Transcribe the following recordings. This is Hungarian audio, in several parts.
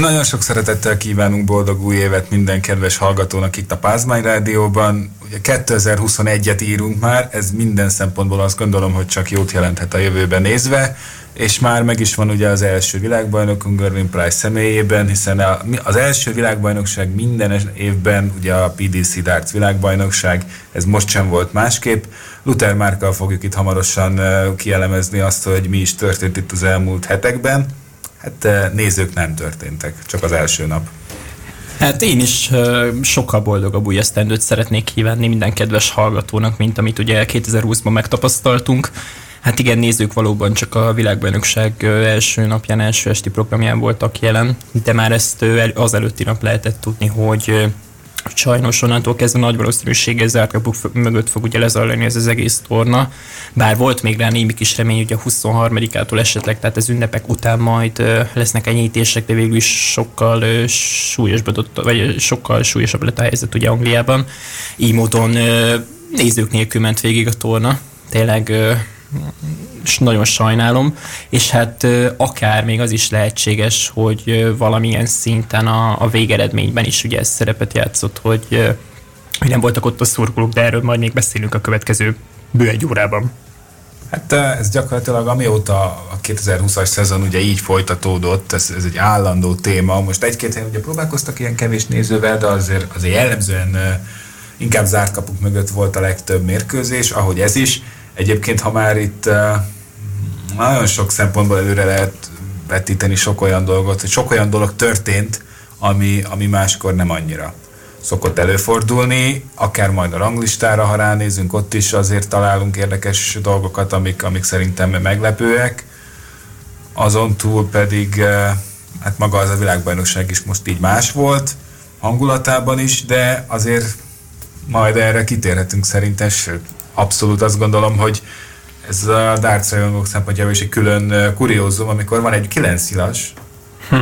Nagyon sok szeretettel kívánunk boldog új évet minden kedves hallgatónak itt a Pázmány Rádióban. Ugye 2021-et írunk már, ez minden szempontból azt gondolom, hogy csak jót jelenthet a jövőben nézve, és már meg is van ugye az első világbajnokunk Gervin Price személyében, hiszen az első világbajnokság minden évben ugye a PDC Darts világbajnokság, ez most sem volt másképp. Luther Márkkal fogjuk itt hamarosan kielemezni azt, hogy mi is történt itt az elmúlt hetekben. Hát nézők nem történtek, csak az első nap. Hát én is uh, sokkal boldogabb új esztendőt szeretnék kívánni minden kedves hallgatónak, mint amit ugye 2020-ban megtapasztaltunk. Hát igen, nézők valóban csak a világbajnokság első napján, első esti programján voltak jelen, de már ezt az előtti nap lehetett tudni, hogy sajnos onnantól kezdve nagy valószínűséggel zárt kapuk mögött fog ugye lezajlani ez az egész torna. Bár volt még rá némi kis remény, hogy a 23-ától esetleg, tehát az ünnepek után majd lesznek enyhítések, de végül is sokkal súlyosbodott, vagy sokkal súlyosabb lett a helyzet ugye Angliában. Így módon nézők nélkül ment végig a torna. Tényleg nagyon sajnálom, és hát akár még az is lehetséges, hogy valamilyen szinten a, a végeredményben is ugye ez szerepet játszott, hogy, hogy nem voltak ott a szurkolók, de erről majd még beszélünk a következő bő egy órában. Hát ez gyakorlatilag amióta a 2020-as szezon ugye így folytatódott, ez, ez egy állandó téma. Most egy-két helyen ugye próbálkoztak ilyen kevés nézővel, de azért, azért jellemzően inkább zárt kapuk mögött volt a legtöbb mérkőzés, ahogy ez is. Egyébként, ha már itt nagyon sok szempontból előre lehet vetíteni sok olyan dolgot, hogy sok olyan dolog történt, ami, ami máskor nem annyira szokott előfordulni, akár majd a ranglistára, ha ránézünk, ott is azért találunk érdekes dolgokat, amik, amik szerintem meglepőek. Azon túl pedig, hát maga az a világbajnokság is most így más volt, hangulatában is, de azért majd erre kitérhetünk szerintem, sőt, abszolút azt gondolom, hogy ez a darts rajongók szempontjából is egy külön kuriózum, amikor van egy 9 nyilas, hm.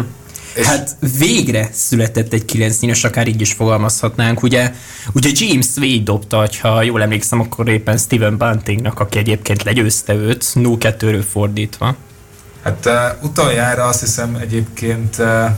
És hát végre született egy 9 nyilas, akár így is fogalmazhatnánk. Ugye, ugye James Wade dobta, ha jól emlékszem, akkor éppen Steven Buntingnak, aki egyébként legyőzte őt, 0-2-ről fordítva. Hát uh, utoljára azt hiszem egyébként uh,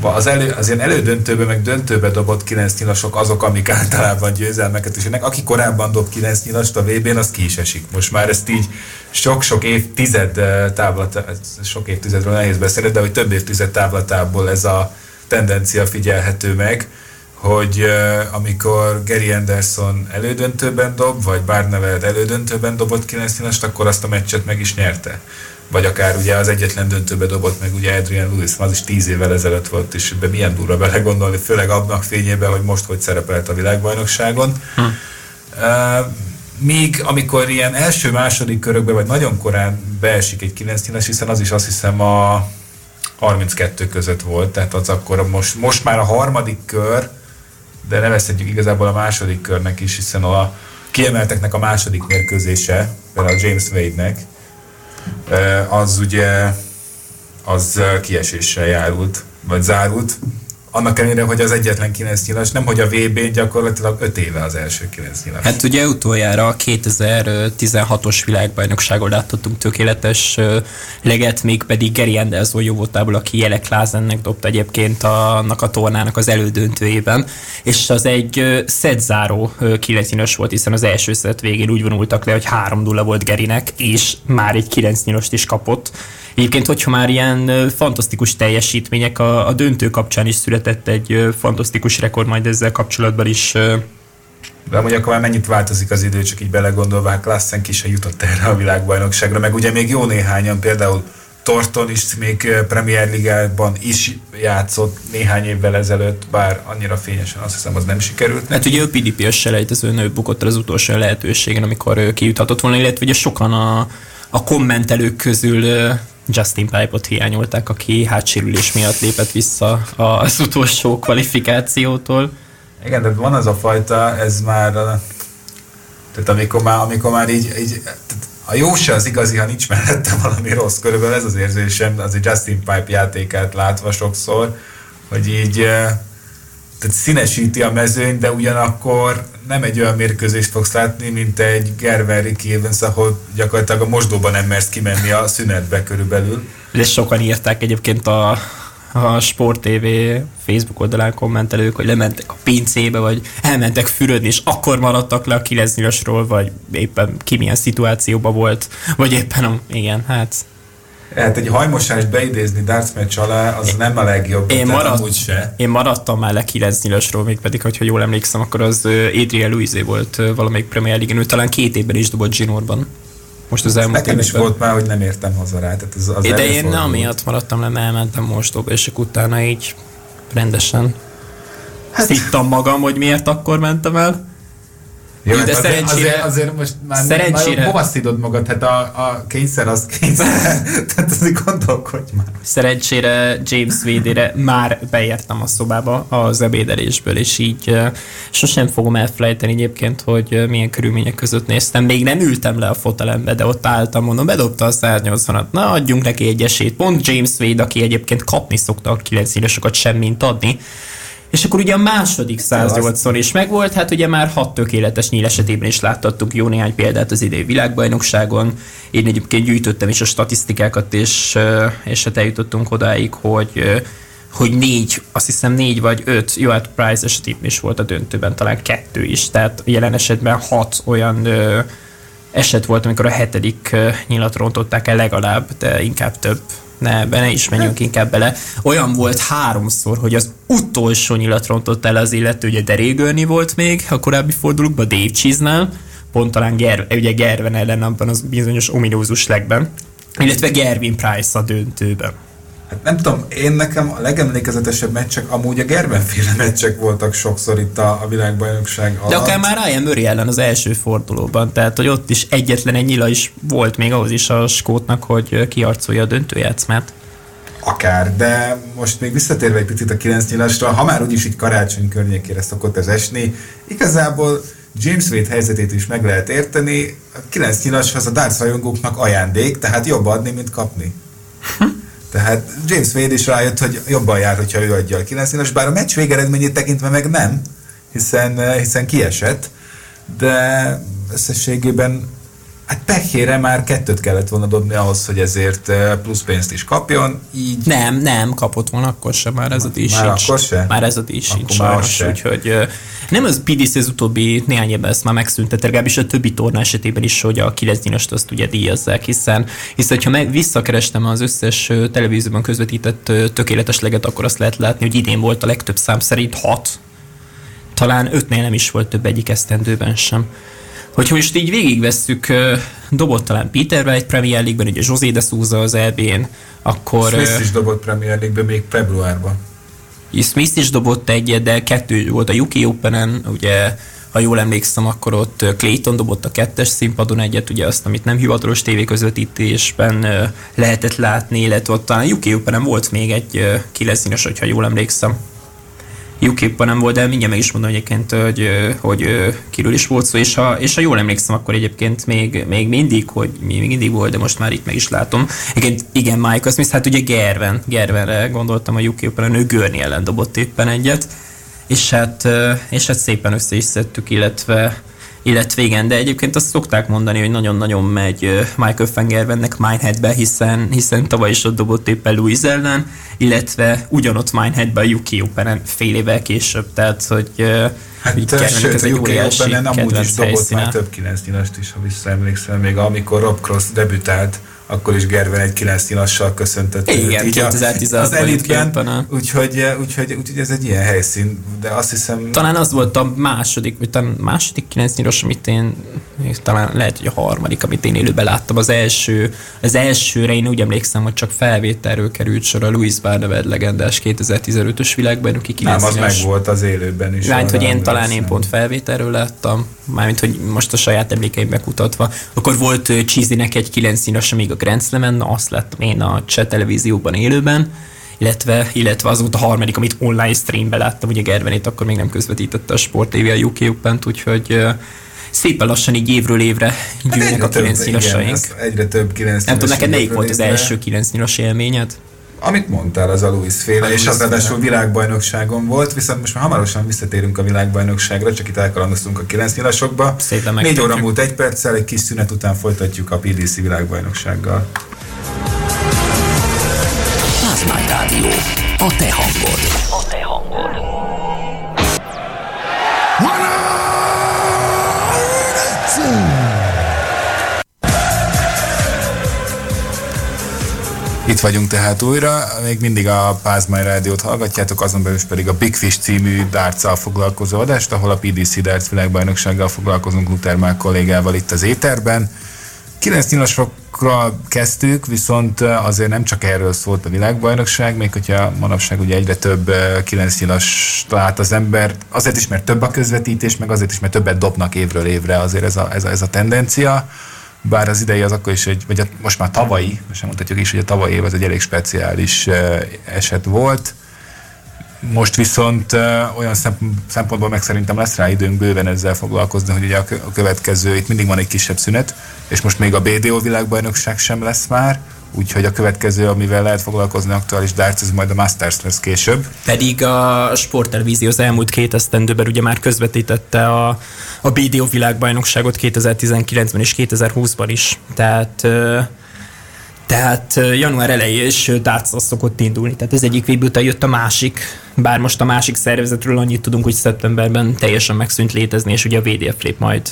az, elő, az ilyen elődöntőbe, meg döntőbe dobott 9 nyilasok azok, amik általában győzelmeket is ennek. Aki korábban dob 9 nyilast a VB-n, az ki is esik. Most már ezt így sok-sok évtized eh, távlat, sok évtizedről nehéz beszélni, de hogy több évtized távlatából ez a tendencia figyelhető meg, hogy uh, amikor Gary Anderson elődöntőben dob, vagy Barneveld elődöntőben dobott 9 nyilast, akkor azt a meccset meg is nyerte vagy akár ugye az egyetlen döntőbe dobott meg ugye Adrian Lewis, az is tíz évvel ezelőtt volt, és be milyen durva belegondolni, főleg abnak fényében, hogy most hogy szerepelt a világbajnokságon. Hm. Uh, míg amikor ilyen első-második körökbe, vagy nagyon korán beesik egy 9 es hiszen az is azt hiszem a 32 között volt, tehát az akkor most, most már a harmadik kör, de nevezhetjük igazából a második körnek is, hiszen a kiemelteknek a második mérkőzése, például a James Wade-nek, az ugye az kieséssel járult, vagy zárult, annak ellenére, hogy az egyetlen 9 nyilas, nem hogy a vb gyakorlatilag 5 éve az első 9 nyilas. Hát ugye utoljára a 2016-os világbajnokságon láthattunk tökéletes leget, még pedig Gary Anderson jó voltából, aki Jelek Lázennek dobta egyébként a, annak a tornának az elődöntőjében, és az egy szedzáró 9 nyilas volt, hiszen az első szett végén úgy vonultak le, hogy 3-0 volt Gerinek, és már egy 9 nyilost is kapott, Egyébként, hogyha már ilyen fantasztikus teljesítmények, a, a döntő kapcsán is született egy fantasztikus rekord, majd ezzel kapcsolatban is de amúgy akkor már mennyit változik az idő, csak így belegondolva, hát Klassen ki se jutott erre a világbajnokságra, meg ugye még jó néhányan, például Torton is még Premier Ligában is játszott néhány évvel ezelőtt, bár annyira fényesen azt hiszem az nem sikerült. Hát ugye ő PDP-ös selejtezőn bukott az utolsó lehetőségen, amikor ő kijuthatott volna, illetve ugye sokan a, a kommentelők közül Justin Pipe-ot hiányolták, aki hátsérülés miatt lépett vissza az utolsó kvalifikációtól. Igen, de van az a fajta, ez már, tehát amikor már, amikor már így, így a jó se az igazi, ha nincs mellette valami rossz. Körülbelül ez az érzésem, az Justin Pipe játékát látva sokszor, hogy így tehát színesíti a mezőny, de ugyanakkor nem egy olyan mérkőzést fogsz látni, mint egy Gerber Ricky Evans, ahol gyakorlatilag a mosdóban nem mersz kimenni a szünetbe körülbelül. És sokan írták egyébként a, a Sport TV Facebook oldalán kommentelők, hogy lementek a pincébe, vagy elmentek fürödni, és akkor maradtak le a 9 vagy éppen ki milyen szituációban volt, vagy éppen a, igen, hát Hát egy hajmosást beidézni darts meccs alá, az én, nem a legjobb. Én, maradt, se. én maradtam már le 9 nyilosról, még pedig, hogyha jól emlékszem, akkor az Adriel Louisé volt valamelyik Premier League-en, ő talán két évben is dobott Ginorban. Most az elmúlt Nekem is volt már, hogy nem értem haza rá. Tehát ez az De én nem amiatt maradtam le, mert elmentem mostóba, és utána így rendesen hát... szittam magam, hogy miért akkor mentem el. Jó, de azért, szerencsére, azért, azért most már, szerencsére, már hova szidod magad? Hát a, a kényszer az kényszer. Tehát azért gondolkodj már. Szerencsére James Wade-ére már beértem a szobába az ebédelésből, és így uh, sosem fogom elfelejteni egyébként, hogy uh, milyen körülmények között néztem. Még nem ültem le a fotelembe, de ott álltam, mondom, bedobta a 180-at. Na, adjunk neki egy esélyt. Pont James Wade, aki egyébként kapni szokta a 9 évesokat semmint adni, és akkor ugye a második 108-szor is megvolt, hát ugye már hat tökéletes nyíl esetében is láttattuk jó néhány példát az idei világbajnokságon. Én egyébként gyűjtöttem is a statisztikákat, és, és hát eljutottunk odáig, hogy hogy négy, azt hiszem négy vagy öt, jó, hát Price esetében is volt a döntőben, talán kettő is, tehát jelen esetben hat olyan ö, eset volt, amikor a hetedik ö, nyilat rontották el legalább, de inkább több ne, be ne is menjünk inkább bele. Olyan volt háromszor, hogy az utolsó nyilat rontott el az illető, ugye Derégölni volt még a korábbi fordulókban, Dave Chisnell, pont talán Ger, ugye Gerven ellen abban az bizonyos ominózus legben, illetve Gervin Price a döntőben. Hát nem tudom, én nekem a legemlékezetesebb meccsek amúgy a Gerben-féle meccsek voltak sokszor itt a, a világbajnokság alatt. De akár már Ryan Murray ellen az első fordulóban, tehát hogy ott is egyetlen egy nyila is volt még ahhoz is a skótnak, hogy kiarcolja a döntőjátszmát. Akár, de most még visszatérve egy picit a 9 nyilasra, ha már úgyis így karácsony környékére szokott ez esni, igazából James Wade helyzetét is meg lehet érteni, a 9 nyilas az a darts rajongóknak ajándék, tehát jobb adni, mint kapni. Tehát James Wade is rájött, hogy jobban jár, hogyha ő adja a 9 bár a meccs végeredményét tekintve meg nem, hiszen, hiszen kiesett, de összességében Hát pekére már kettőt kellett volna dobni ahhoz, hogy ezért plusz pénzt is kapjon, így... Nem, nem, kapott volna akkor sem, már ez a díj Már sincs. akkor se? Már ez a díj sincs sajnos, úgyhogy nem az PDC az utóbbi néhány évben ezt már megszüntet, legalábbis a többi torna esetében is, hogy a 9 díjast azt ugye díjazzák, hiszen, hiszen ha meg visszakerestem az összes televízióban közvetített tökéletes leget, akkor azt lehet látni, hogy idén volt a legtöbb szám szerint 6, talán 5-nél nem is volt több egyik esztendőben sem. Hogyha most így végigvesszük, dobott talán Peter egy Premier League-ben, ugye José de Souza az EB-n, akkor... Smith is dobott Premier League-ben még februárban. Smith is dobott egyet, de kettő volt a UK Open-en, ugye ha jól emlékszem, akkor ott Clayton dobott a kettes színpadon egyet, ugye azt, amit nem hivatalos tévéközvetítésben lehetett látni, illetve ott talán UK Open-en volt még egy kileszínes, hogyha jól emlékszem. Ukip nem volt, de mindjárt meg is mondom egyébként, hogy, hogy kiről is volt szó, és ha, és ha jól emlékszem, akkor egyébként még, még mindig, hogy még mindig volt, de most már itt meg is látom. Igen, igen Michael Smith, hát ugye Gerven, Gervenre gondoltam a ukip ő Görni ellen dobott éppen egyet, és hát, és hát szépen össze is szedtük, illetve illetve igen, de egyébként azt szokták mondani, hogy nagyon-nagyon megy Michael Fengerbennek Mineheadbe, hiszen, hiszen tavaly is ott dobott éppen Louis ellen, illetve ugyanott Mineheadbe a Yuki Open fél évvel később, tehát hogy Hát, sőt, a UK Open-en amúgy is dobott helyszíne. már több 9 is, ha visszaemlékszem, még amikor Rob Cross debütált akkor is Gerben egy 9 nyilassal köszöntött. Igen, 2016 az elitben, úgyhogy, úgyhogy, úgyhogy, ez egy ilyen helyszín, de azt hiszem... Talán az volt a második, vagy talán második 9 nyilas, amit én, talán lehet, hogy a harmadik, amit én élőben láttam, az első, az elsőre én úgy emlékszem, hogy csak felvételről került sor a Louis Barneved legendás 2015-ös világbajnoki 9 Nem, az meg volt az élőben is. Mert hogy én talán én pont felvételről láttam, mármint, hogy most a saját emlékeimbe kutatva. Akkor volt Cheesy-nek egy 9 nyilas, amíg a Grand Slam-en, azt láttam én a cseh televízióban élőben, illetve, illetve az volt a harmadik, amit online streamben láttam, ugye Gervenét akkor még nem közvetítette a Sport TV a UK open úgyhogy uh, szépen lassan így évről évre gyűlnek hát a 9 nyilasaink. Egyre több 9 Nem tudom, neked melyik volt az első 9 nyilas élményed? Amit mondtál, az a Louis féle, a és az ráadásul világbajnokságon volt, viszont most már hamarosan visszatérünk a világbajnokságra, csak itt elkalandoztunk a 9 nyilasokba. Négy óra múlt egy perccel, egy kis szünet után folytatjuk a PDC világbajnoksággal. Pázmány Rádió. A te hangod. A Itt vagyunk tehát újra, még mindig a Pázmány Rádiót hallgatjátok, azon belül pedig a Big Fish című dárccal foglalkozó adást, ahol a PDC Darts világbajnoksággal foglalkozunk Luther Mák kollégával itt az éterben. 9 nyilasokra kezdtük, viszont azért nem csak erről szólt a világbajnokság, még hogyha manapság ugye egyre több 9 nyilas talált az ember, azért is, mert több a közvetítés, meg azért is, mert többet dobnak évről évre, azért ez a, ez a, ez a tendencia. Bár az idei az akkor is egy, vagy a, most már tavalyi, most sem mondhatjuk is, hogy a tavalyi év az egy elég speciális eset volt. Most viszont olyan szempontból meg szerintem lesz rá időnk bőven ezzel foglalkozni, hogy ugye a következő, itt mindig van egy kisebb szünet, és most még a BDO világbajnokság sem lesz már, úgyhogy a következő, amivel lehet foglalkozni aktuális darts, ez majd a Masters lesz később. Pedig a sporttelevízió az elmúlt két esztendőben ugye már közvetítette a, a BDO világbajnokságot 2019-ben és 2020-ban is, tehát tehát január elején is darts szokott indulni, tehát ez egyik után jött a másik, bár most a másik szervezetről annyit tudunk, hogy szeptemberben teljesen megszűnt létezni, és ugye a VDF lép majd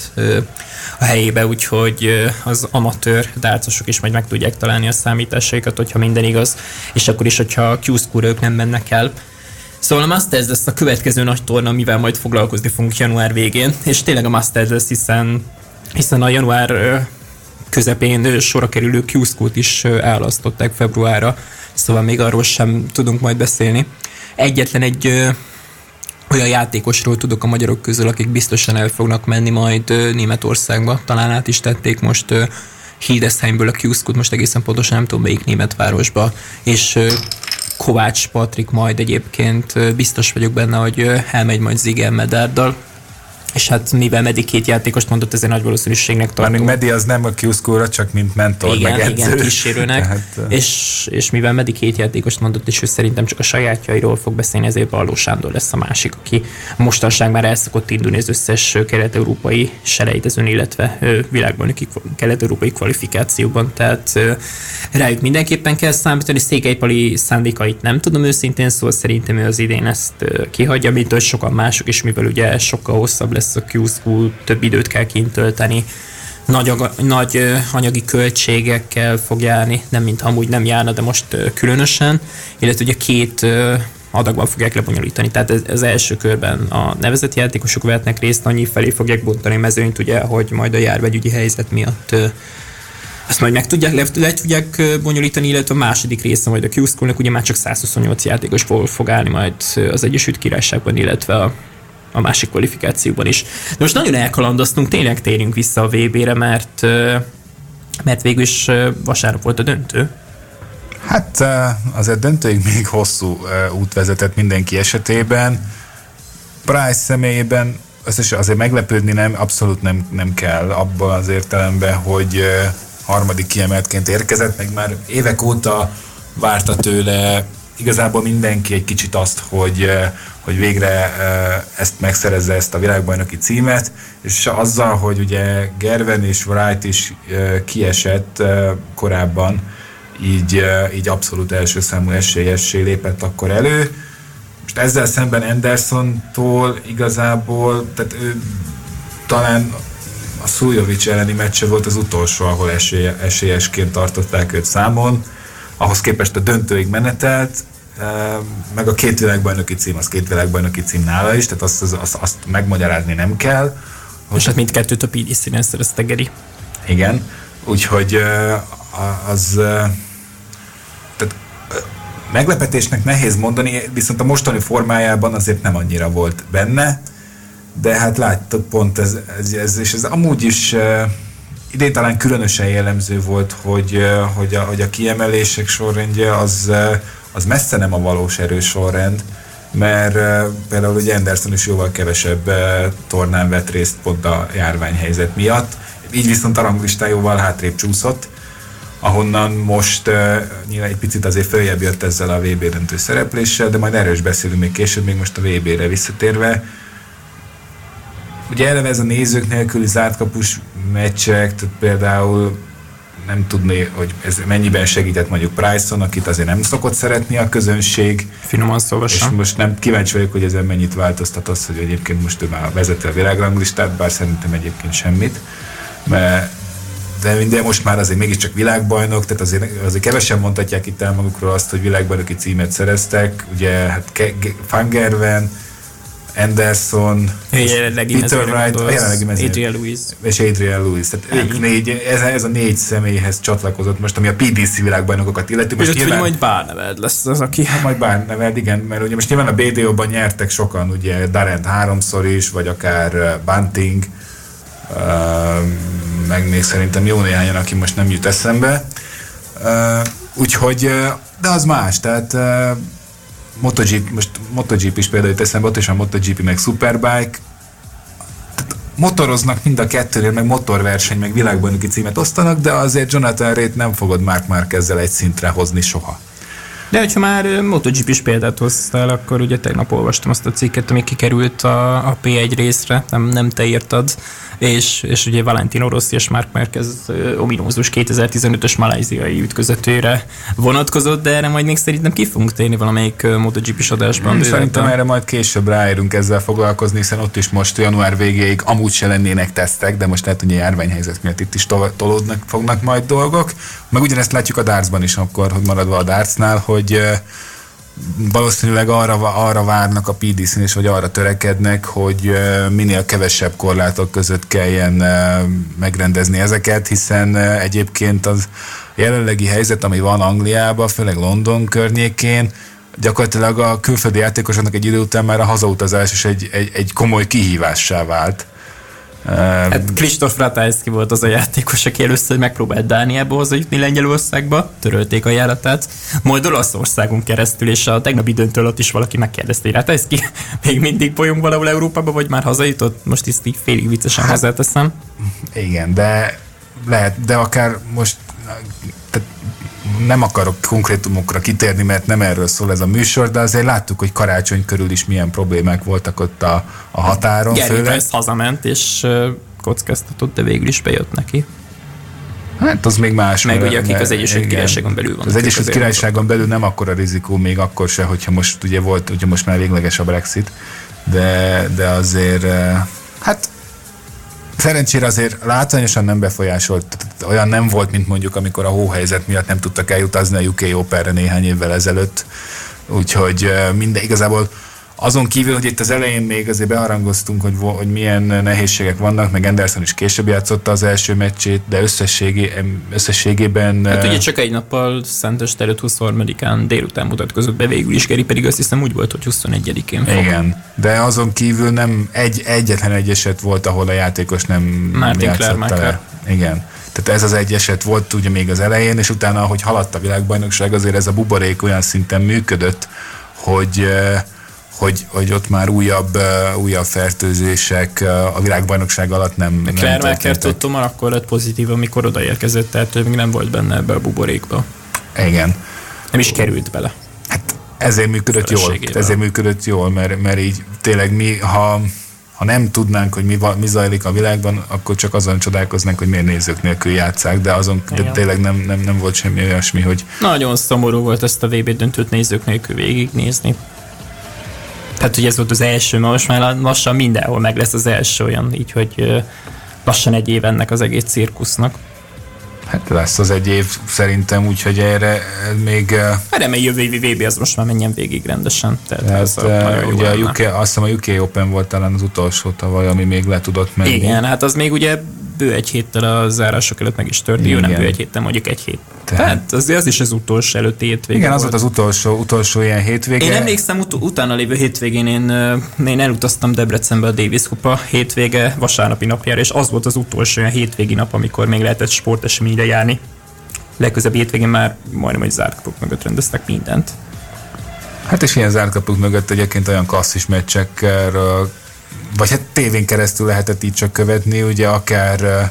a helyébe, úgyhogy az amatőr dárcosok is majd meg tudják találni a számításaikat, hogyha minden igaz, és akkor is, hogyha a q ők nem mennek el. Szóval a Masters lesz a következő nagy torna, amivel majd foglalkozni fogunk január végén, és tényleg a Masters lesz, hiszen, hiszen a január közepén sorra kerülő q is elálasztották februárra, szóval még arról sem tudunk majd beszélni. Egyetlen egy ö, olyan játékosról tudok a magyarok közül, akik biztosan el fognak menni majd Németországba, talán át is tették most ö, Hildesheimből a q most egészen pontosan nem tudom melyik német városba, és Kovács Patrik majd egyébként biztos vagyok benne, hogy elmegy majd Zigen Medárdal, és hát mivel Medi két játékost mondott, ezért nagy valószínűségnek tartom. Még Medi az nem a q csak mint mentor, igen, meg edző. Igen, kísérőnek. Tehát, és, és mivel Medi két játékost mondott, és ő szerintem csak a sajátjairól fog beszélni, ezért Balló Sándor lesz a másik, aki mostanság már el szokott indulni az összes kelet-európai selejtezőn, illetve világban kelet-európai kvalifikációban. Tehát rájuk mindenképpen kell számítani. Székelypali szándékait nem tudom őszintén, szóval szerintem ő az idén ezt kihagyja, mint hogy sokan mások is, mivel ugye sokkal hosszabb lesz lesz a Q-School, több időt kell kint tölteni, nagy, nagy anyagi költségekkel fog járni, nem mint amúgy nem járna, de most különösen, illetve ugye két adagban fogják lebonyolítani. Tehát ez, az első körben a nevezett játékosok vehetnek részt, annyi felé fogják bontani a mezőnyt, ugye, hogy majd a járványügyi helyzet miatt ezt majd meg tudják, le, le tudják bonyolítani, illetve a második része majd a q ugye már csak 128 játékos fog állni majd az Egyesült Királyságban, illetve a a másik kvalifikációban is. De most nagyon elkalandoztunk, tényleg térjünk vissza a VB-re, mert, mert végül is vasárnap volt a döntő. Hát azért döntőig még hosszú út vezetett mindenki esetében. Price személyében összes azért meglepődni nem, abszolút nem, nem kell abban az értelemben, hogy harmadik kiemeltként érkezett, meg már évek óta várta tőle igazából mindenki egy kicsit azt, hogy, hogy végre ezt megszerezze ezt a világbajnoki címet, és azzal, hogy ugye Gerven és Wright is kiesett korábban, így, így abszolút első számú esélyessé lépett akkor elő. Most ezzel szemben Anderson-tól igazából, tehát ő talán a Szújovics elleni meccse volt az utolsó, ahol esélye, esélyesként tartották őt számon. Ahhoz képest a döntőig menetelt, meg a két világbajnoki cím, az két világbajnoki cím nála is, tehát azt, azt, azt megmagyarázni nem kell. Hogy És hát mindkettőt a PDC-ben szerezte Geri. Igen, úgyhogy az tehát meglepetésnek nehéz mondani, viszont a mostani formájában azért nem annyira volt benne, de hát láttuk pont ez, ez, ez és ez amúgy is idén talán különösen jellemző volt, hogy, hogy, a, hogy a kiemelések sorrendje az az messze nem a valós erős sorrend, mert uh, például ugye Anderson is jóval kevesebb uh, tornán vett részt pont a járványhelyzet miatt, így viszont a ranglistája jóval hátrébb csúszott, ahonnan most uh, nyilván egy picit azért följebb jött ezzel a VB döntő szerepléssel, de majd erős beszélünk még később, még most a VB-re visszatérve. Ugye eleve ez a nézők nélküli zártkapus meccsek, tehát például nem tudni, hogy ez mennyiben segített mondjuk Price-on, akit azért nem szokott szeretni a közönség. Finoman szólva És most nem kíváncsi vagyok, hogy ezen mennyit változtat az, hogy egyébként most ő már vezeti a világranglistát, bár szerintem egyébként semmit. Mert de, de most már azért mégiscsak világbajnok, tehát azért, azért kevesen mondhatják itt el magukról azt, hogy világbajnoki címet szereztek. Ugye hát Fangerven, Anderson, Jelenlegi Peter Wright, a jelenlegi mezőny. Adrian Lewis. és Adrian Lewis. Tehát ők négy, ez, ez, a négy személyhez csatlakozott most, ami a PDC világbajnokokat illeti. Most hogy nyilván, majd Barneveld lesz az, aki... Hát majd bár neveld, igen, mert ugye most nyilván a BDO-ban nyertek sokan, ugye Darent háromszor is, vagy akár uh, Bunting, uh, meg még szerintem jó néhányan, aki most nem jut eszembe. Uh, úgyhogy, uh, de az más, tehát uh, MotoGP, most MotoGP is például jut eszembe, ott is a MotoGP meg Superbike, Tehát motoroznak mind a kettőnél, meg motorverseny, meg világbajnoki címet osztanak, de azért Jonathan Ray-t nem fogod Mark Marquezzel egy szintre hozni soha. De hogyha már ö, MotoGP-s példát hoztál, akkor ugye tegnap olvastam azt a cikket, ami kikerült a, a P1 részre, nem, nem te írtad, és, és ugye Valentino Rossi és Mark Marquez ominózus 2015-ös maláziai ütközetőre vonatkozott, de erre majd még szerintem ki fogunk térni valamelyik MotoGP-s adásban. Hmm. Szerintem erre majd később ráérünk ezzel foglalkozni, hiszen ott is most január végéig amúgy se lennének tesztek, de most lehet, hogy a járványhelyzet miatt itt is tol- tolódnak fognak majd dolgok. Meg ugyanezt látjuk a dartsban is akkor, hogy maradva a dartsnál, hogy eh, valószínűleg arra, arra várnak a PDC-n is, vagy arra törekednek, hogy minél kevesebb korlátok között kelljen megrendezni ezeket, hiszen egyébként az jelenlegi helyzet, ami van Angliában, főleg London környékén, gyakorlatilag a külföldi játékosoknak egy idő után már a hazautazás is egy, egy, egy komoly kihívássá vált. Hát Kristóf Ratajszki volt az a játékos, aki először megpróbált Dániába hazajutni Lengyelországba, törölték a járatát, majd Olaszországon keresztül, és a tegnapi döntő alatt is valaki megkérdezte, hogy Ratajszki még mindig bolyong valahol Európába, vagy már hazajutott? Most ezt így félig viccesen hozzáteszem. Igen, de lehet, de akár most nem akarok konkrétumokra kitérni, mert nem erről szól ez a műsor, de azért láttuk, hogy karácsony körül is milyen problémák voltak ott a, a határon. Gary főleg. Hazament, és kockáztatott, de végül is bejött neki. Hát az még más. Meg ugye, akik az Egyesült. Királyságon belül vannak. Az Egyesült Királyságon belül nem akkora rizikó, még akkor se, hogyha most ugye volt, ugye most már végleges a Brexit, de, de azért, hát szerencsére azért látványosan nem befolyásolt, olyan nem volt, mint mondjuk amikor a hóhelyzet miatt nem tudtak eljutazni a UK Operre néhány évvel ezelőtt, úgyhogy minden igazából azon kívül, hogy itt az elején még azért beharangoztunk, hogy, hogy milyen nehézségek vannak, meg Anderson is később játszotta az első meccsét, de összességé, összességében... Hát ugye csak egy nappal Szentes előtt 23-án délután mutatkozott be végül is, Geri pedig azt hiszem úgy volt, hogy 21-én fog. Igen, de azon kívül nem egy, egyetlen egy eset volt, ahol a játékos nem Martin játszotta le. Igen. Tehát ez az egy eset volt ugye még az elején, és utána, ahogy haladt a világbajnokság, azért ez a buborék olyan szinten működött, hogy eh, hogy, hogy ott már újabb, újabb fertőzések a világbajnokság alatt nem, nem Klermáker történtek. tudtom, már akkor lett pozitív, amikor odaérkezett, tehát ő még nem volt benne ebbe a buborékba. Igen. Nem is került bele. Hát ezért működött jól. Ezért működött jól, mert, mert így tényleg mi, ha, ha nem tudnánk, hogy mi, mi zajlik a világban, akkor csak azon csodálkoznánk, hogy miért nézők nélkül játszák, de azon de tényleg nem, nem, nem volt semmi olyasmi, hogy Nagyon szomorú volt ezt a VB döntőt nézők nélkül végignézni. Tehát, hogy ez volt az első, mert most már lassan mindenhol meg lesz az első olyan, így, hogy lassan egy év ennek az egész cirkusznak. hát lesz az egy év szerintem, úgyhogy erre még Hát reméljük, jövő évi VB az most már menjen végig rendesen. Tehát tehát, ez a ugye a. UK, azt hiszem a UK Open volt talán az utolsó tavaly, ami még le tudott menni. Igen, hát az még ugye bő egy héttel a zárások előtt meg is tört, jó, nem bő egy héttel, mondjuk egy hét. Tehát- Tehát, az, az is az utolsó előtti hétvége Igen, az volt. az utolsó, utolsó ilyen hétvége. Én emlékszem, ut- utána lévő hétvégén én, én elutaztam Debrecenbe a Davis Kupa hétvége vasárnapi napjára, és az volt az utolsó olyan hétvégi nap, amikor még lehetett sporteseményre járni. Legközelebbi hétvégén már majdnem, hogy zárt kapuk mögött rendeztek mindent. Hát és ilyen zárt kapuk mögött egyébként olyan klasszis meccsekről, vagy hát tévén keresztül lehetett így csak követni, ugye akár uh,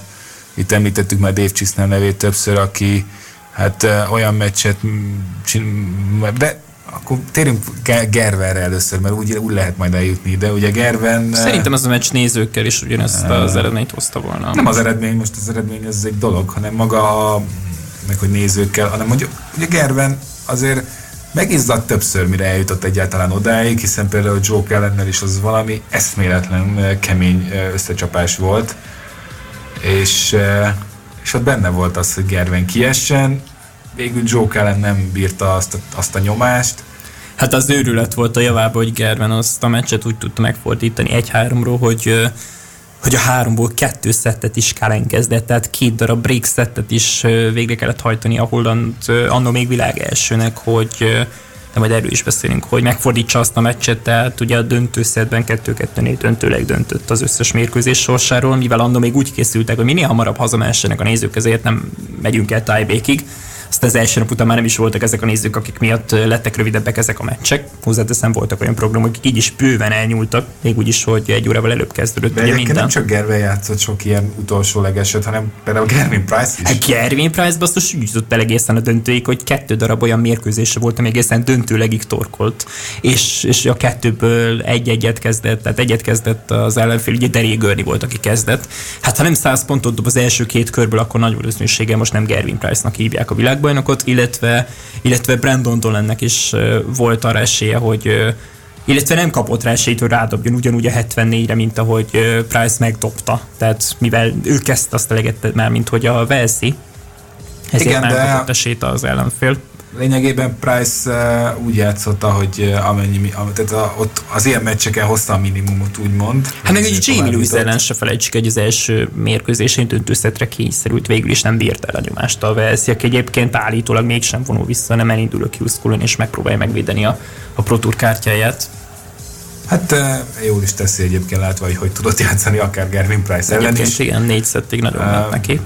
itt említettük már Dave Chisnell nevét többször, aki hát uh, olyan meccset de akkor térjünk Ge- Gerverre először, mert úgy, úgy lehet majd eljutni, de ugye Gerven... Szerintem az a meccs nézőkkel is ugyanezt az eredményt hozta volna. Nem az eredmény, most az eredmény az egy dolog, hanem maga a, meg hogy nézőkkel, hanem hogy ugye Gerven azért megizzadt többször, mire eljutott egyáltalán odáig, hiszen például Joe Kellennel is az valami eszméletlen kemény összecsapás volt, és, és ott benne volt az, hogy Gerven kiessen, végül Joe Kellen nem bírta azt azt a nyomást, Hát az őrület volt a javában, hogy Gerven azt a meccset úgy tudta megfordítani egy-háromról, hogy ö, hogy a háromból kettő szettet is Kellen kezdett, tehát két darab break szettet is végre kellett hajtani a Holland annó még világ elsőnek, hogy de majd erről is beszélünk, hogy megfordítsa azt a meccset, tehát ugye a döntőszetben 2-2-4 döntőleg döntött az összes mérkőzés sorsáról, mivel annó még úgy készültek, hogy minél hamarabb hazamessenek a nézők, ezért nem megyünk el tiebreakig, aztán az első nap után már nem is voltak ezek a nézők, akik miatt lettek rövidebbek ezek a meccsek. Hozzáteszem, voltak olyan programok, akik így is bőven elnyúltak, még úgy is, hogy egy órával előbb kezdődött De ugye minden. nem csak Gerve játszott sok ilyen utolsó legeset, hanem például Gervin Price is. Hát Gervin Price basszus úgy jutott el egészen a döntőig, hogy kettő darab olyan mérkőzése volt, ami egészen döntőlegig torkolt. És, és a kettőből egy-egyet kezdett, tehát egyet kezdett az ellenfél, ugye Deré Görni volt, aki kezdett. Hát ha nem 100 pontot dob az első két körből, akkor nagy valószínűséggel most nem Gervin Price-nak hívják a világbajnokot, illetve, illetve Brandon Dolannek is volt arra esélye, hogy illetve nem kapott rá esélyt, hogy rádobjon ugyanúgy a 74-re, mint ahogy Price megdobta. Tehát mivel ő kezdte azt a leget már, mint hogy a Velszi, ezért Igen, nem de- kapott esélyt az ellenfél. Lényegében Price uh, úgy játszott, hogy uh, amennyi, tehát a, ott az ilyen meccseken hozta a minimumot, úgymond. Hát meg egy Jamie Lewis ellen se felejtsük, hogy az első mérkőzésén döntőszetre kényszerült, végül is nem bírta el a nyomást a Velszi, aki egyébként állítólag mégsem vonul vissza, hanem elindul a Q-Schoolon és megpróbálja megvédeni a, a Pro Tour kártyáját. Hát uh, jól is teszi egyébként látva, hogy hogy tudott játszani akár Gervin Price ellen is. igen, négy szettig nagyon ment neki.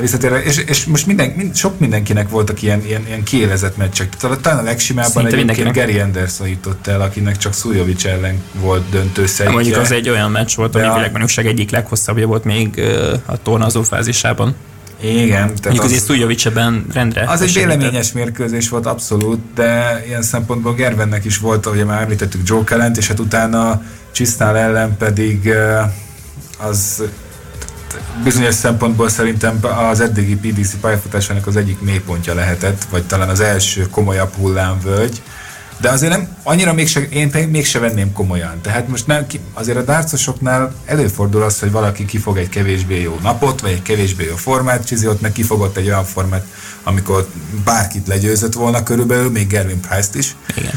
Visszatérve, és, és most minden, mind, sok mindenkinek voltak ilyen, ilyen, ilyen kiélezett meccsek. Talán a legsimábban Szinte egyébként. Gary Anderson jutott el, akinek csak Szújovics ellen volt döntőszerítje. Mondjuk az egy olyan meccs volt, ami a- világbajnokság egyik leghosszabbja volt még a tornazó fázisában. Igen, tehát Mondjuk az, azért Szújovics ebben rendre az egy véleményes mérkőzés volt abszolút, de ilyen szempontból Gervennek is volt, ahogy már említettük Joe Kellent, és hát utána Csisztál ellen pedig az bizonyos szempontból szerintem az eddigi PDC pályafutásának az egyik mélypontja lehetett, vagy talán az első komolyabb hullámvölgy, de azért nem, annyira mégse, én mégse venném komolyan. Tehát most nem, azért a dárcosoknál előfordul az, hogy valaki kifog egy kevésbé jó napot, vagy egy kevésbé jó formát, Csizi ott meg kifogott egy olyan formát, amikor bárkit legyőzött volna körülbelül, még Gervin Price-t is. Igen.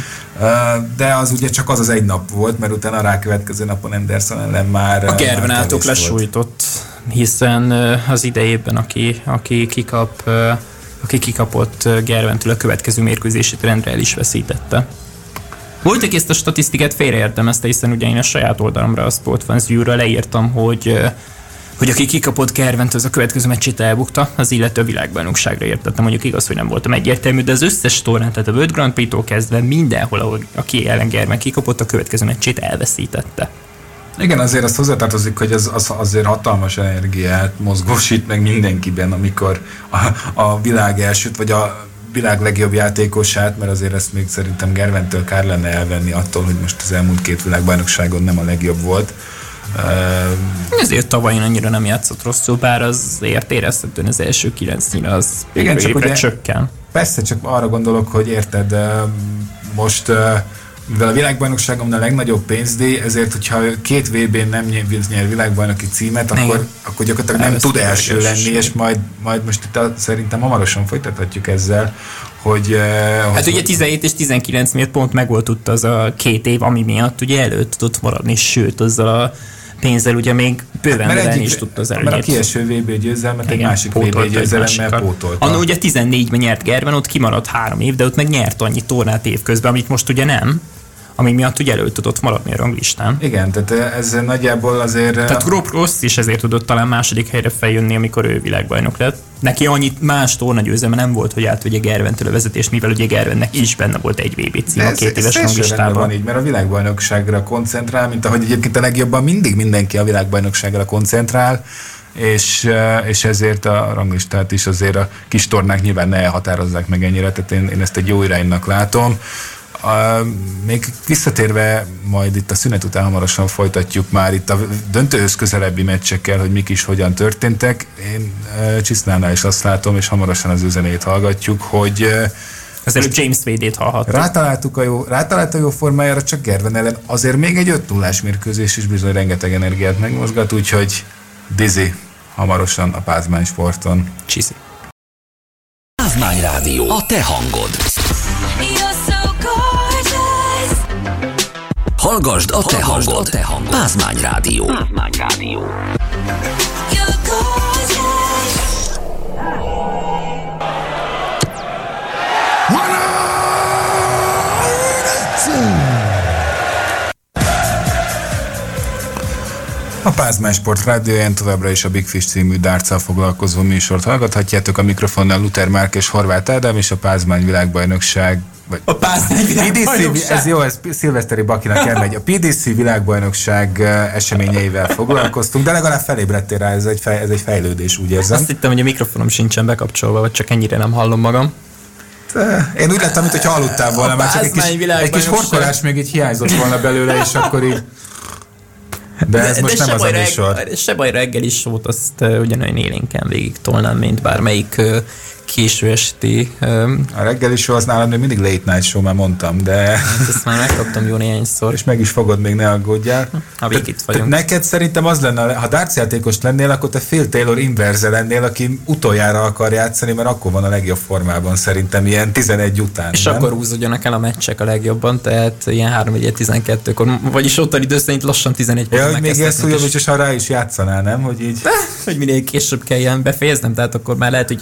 De az ugye csak az az egy nap volt, mert utána a rákövetkező napon Anderson ellen már A már Gerben átok kevés volt. lesújtott, hiszen az idejében, aki, aki kikap, aki kikapott Gerventől a következő mérkőzését rendre el is veszítette. Volt, aki ezt a statisztikát félreértelmezte, hiszen ugye én a saját oldalamra, a Sportfans leírtam, hogy hogy aki kikapott Gervent, az a következő meccsét elbukta, az illető a világbajnokságra értettem. Mondjuk igaz, hogy nem voltam egyértelmű, de az összes tornán, tehát a World Grand Prix-tól kezdve mindenhol, ahol aki ellen Gerven kikapott, a következő meccsét elveszítette. Igen, azért azt hozzátartozik, hogy az, az azért hatalmas energiát mozgósít meg mindenkiben, amikor a, a világ elsőt, vagy a világ legjobb játékosát, mert azért ezt még szerintem Gerventől kár lenne elvenni attól, hogy most az elmúlt két világbajnokságon nem a legjobb volt. Uh, Ezért tavaly annyira nem játszott rosszul, bár azért érezhetően az első kilencnyire az Igen, csak ugye- csökken. Persze, csak arra gondolok, hogy érted, ö, most mivel a világbajnokságon a legnagyobb pénzdíj, ezért, hogyha két VB-n nem nyer, világbajnoki címet, akkor, Igen. akkor gyakorlatilag nem tud első lenni, és majd, majd most itt a, szerintem hamarosan folytathatjuk ezzel, hogy... Hát hogy ugye 17 és 19 miatt pont megvolt ott az a két év, ami miatt ugye előtt tudott maradni, sőt, azzal a pénzzel ugye még bőven növelni is tudta az mert a előnyét. kieső VB győzelmet egy Igen, másik VB egy győzelemmel pótolta. Anno ugye 14-ben nyert Gerben, ott kimaradt három év, de ott meg nyert annyi tornát évközben, amit most ugye nem, ami miatt ugye elő tudott maradni a ranglistán. Igen, tehát ez nagyjából azért... Tehát Rob Ross is ezért tudott talán második helyre feljönni, amikor ő világbajnok lett. Neki annyit más torna győzelme nem volt, hogy átvegye Gerventől a vezetést, mivel ugye Gervennek is benne volt egy VB cím a két éves ranglistában. van így, mert a világbajnokságra koncentrál, mint ahogy egyébként a legjobban mindig mindenki a világbajnokságra koncentrál, és, eh, és ezért a ranglistát is azért a kis tornák nyilván ne elhatározzák meg ennyire, tehát én, én ezt egy jó iránynak látom. A, még visszatérve majd itt a szünet után hamarosan folytatjuk már itt a döntőhöz közelebbi meccsekkel, hogy mik is hogyan történtek. Én uh, Csisznánál is azt látom, és hamarosan az üzenét hallgatjuk, hogy uh, az előbb James Wade-ét hallhattuk. Rátaláltuk a jó, rátalált a jó formájára, csak Gerven ellen azért még egy 5 0 mérkőzés is bizony rengeteg energiát megmozgat, úgyhogy Dizzy hamarosan a Pázmány sporton. Csiszi. Pázmány Rádió, a te hangod. Hallgasd a te hangod. A te hangod. Pázmány Rádió. Pázmány Rádió. A Pázmány Sport rádióján továbbra is a Big Fish című dárccal foglalkozó műsort hallgathatjátok. A mikrofonnál Luther Márk és Horváth Ádám és a Pázmány világbajnokság vagy a világbajnokság. ez jó, ez Szilveszteri Bakinak elmegy. A PDC világbajnokság eseményeivel foglalkoztunk, de legalább felébredtél rá, ez egy, fej, ez egy fejlődés, úgy érzem. Azt hittem, hogy a mikrofonom sincsen bekapcsolva, vagy csak ennyire nem hallom magam. Én úgy lettem, mintha aludtál volna, mert csak egy kis, egy kis horkolás még így hiányzott volna belőle, és akkor így de ez de, most de nem az a műsor. Se baj reggel is volt, azt uh, ugyanolyan élénken végig tolnám, mint bármelyik uh, késő esti. Um, a reggeli show az nálam még mindig late night show, már mondtam, de... Hát ezt már megkaptam jó néhányszor. És meg is fogod még, ne aggódjál. Ha végig itt vagyunk. Neked szerintem az lenne, ha darts játékos lennél, akkor te Phil Taylor inverze lennél, aki utoljára akar játszani, mert akkor van a legjobb formában szerintem, ilyen 11 után. És nem? akkor húzódjanak el a meccsek a legjobban, tehát ilyen 3 12 kor vagyis ottani idő szerint lassan 11 ja, hogy még ilyen szújjovics, és rá is játszanál, nem? Hogy így... hogy minél később kelljen befejeznem, tehát akkor már lehet, hogy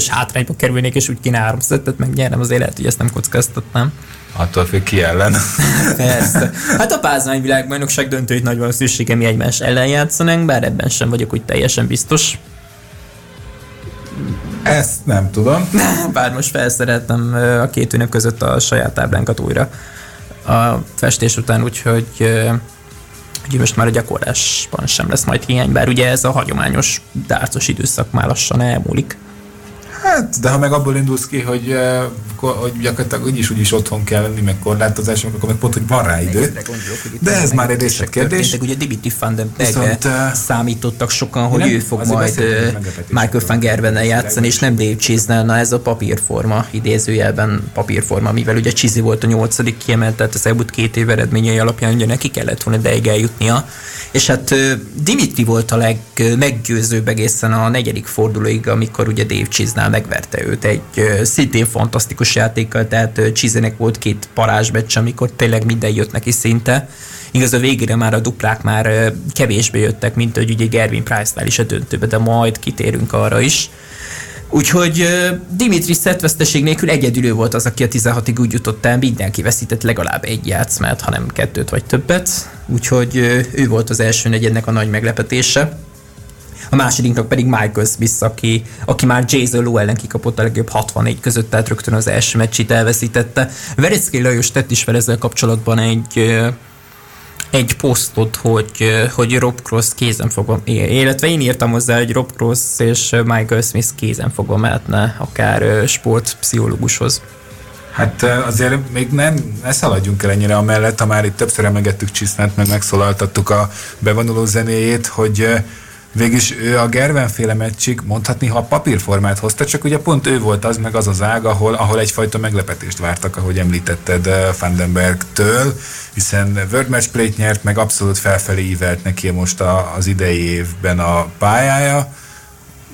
0-2-es hátrányba kerülnék, és úgy kéne három szettet megnyernem, azért lehet, hogy ezt nem kockáztatnám. Attól függ ki ellen. Persze. Hát a Pázmány világbajnokság döntőit nagy valószínűsége mi egymás ellen játszanánk, bár ebben sem vagyok úgy teljesen biztos. Ezt nem tudom. Bár most felszerettem a két ünnep között a saját táblánkat újra a festés után, úgyhogy Ugye most már a gyakorlásban sem lesz majd hiány, bár ugye ez a hagyományos dárcos időszak már lassan elmúlik. Hát, de ha meg abból indulsz ki, hogy, eh, hogy gyakorlatilag úgyis úgyis otthon kell lenni, meg korlátozások, akkor meg pont, hogy van rá idő. De, ez már egy részletkérdés. Ugye Dimitri van den Bergre számítottak sokan, hogy nem, ő fog majd eh, Michael van Gervennel játszani, és nem Dave Chisnell, na ez a papírforma, idézőjelben papírforma, mivel ugye Chisi volt a nyolcadik kiemelt, tehát az elmúlt két év eredményei alapján ugye neki kellett volna ideig eljutnia. És hát eh, Dimitri volt a legmeggyőzőbb egészen a negyedik fordulóig, amikor ugye Dave Chisnell megverte őt egy szintén fantasztikus játékkal, tehát Csizenek volt két parázsmeccs, amikor tényleg minden jött neki szinte. Igaz, a végére már a duplák már kevésbé jöttek, mint hogy ugye Gervin Price-nál is a döntőbe, de majd kitérünk arra is. Úgyhogy Dimitri szetveszteség nélkül egyedül ő volt az, aki a 16-ig úgy jutott el, mindenki veszített legalább egy játszmát, hanem kettőt vagy többet. Úgyhogy ő volt az első negyednek a nagy meglepetése a másodiknak pedig Michael Smith, aki, aki már Jason Lowe ellen kikapott a legjobb 64 között, tehát rögtön az első meccsit elveszítette. Verecki Lajos tett is fel ezzel kapcsolatban egy egy posztot, hogy, hogy Rob Cross kézen fogva, illetve én írtam hozzá, hogy Rob Cross és Michael Smith kézen fogva mehetne akár sportpszichológushoz. Hát azért még nem, ne szaladjunk el ennyire amellett, ha már itt többször emegettük Csisznát, meg megszólaltattuk a bevonuló zenéjét, hogy Végülis ő a Gervenféle meccsig mondhatni, ha papírformát hozta, csak ugye pont ő volt az, meg az az ág, ahol, ahol egyfajta meglepetést vártak, ahogy említetted eh, Vandenberg-től, hiszen World Match Plate nyert, meg abszolút felfelé ívelt neki most a, az idei évben a pályája,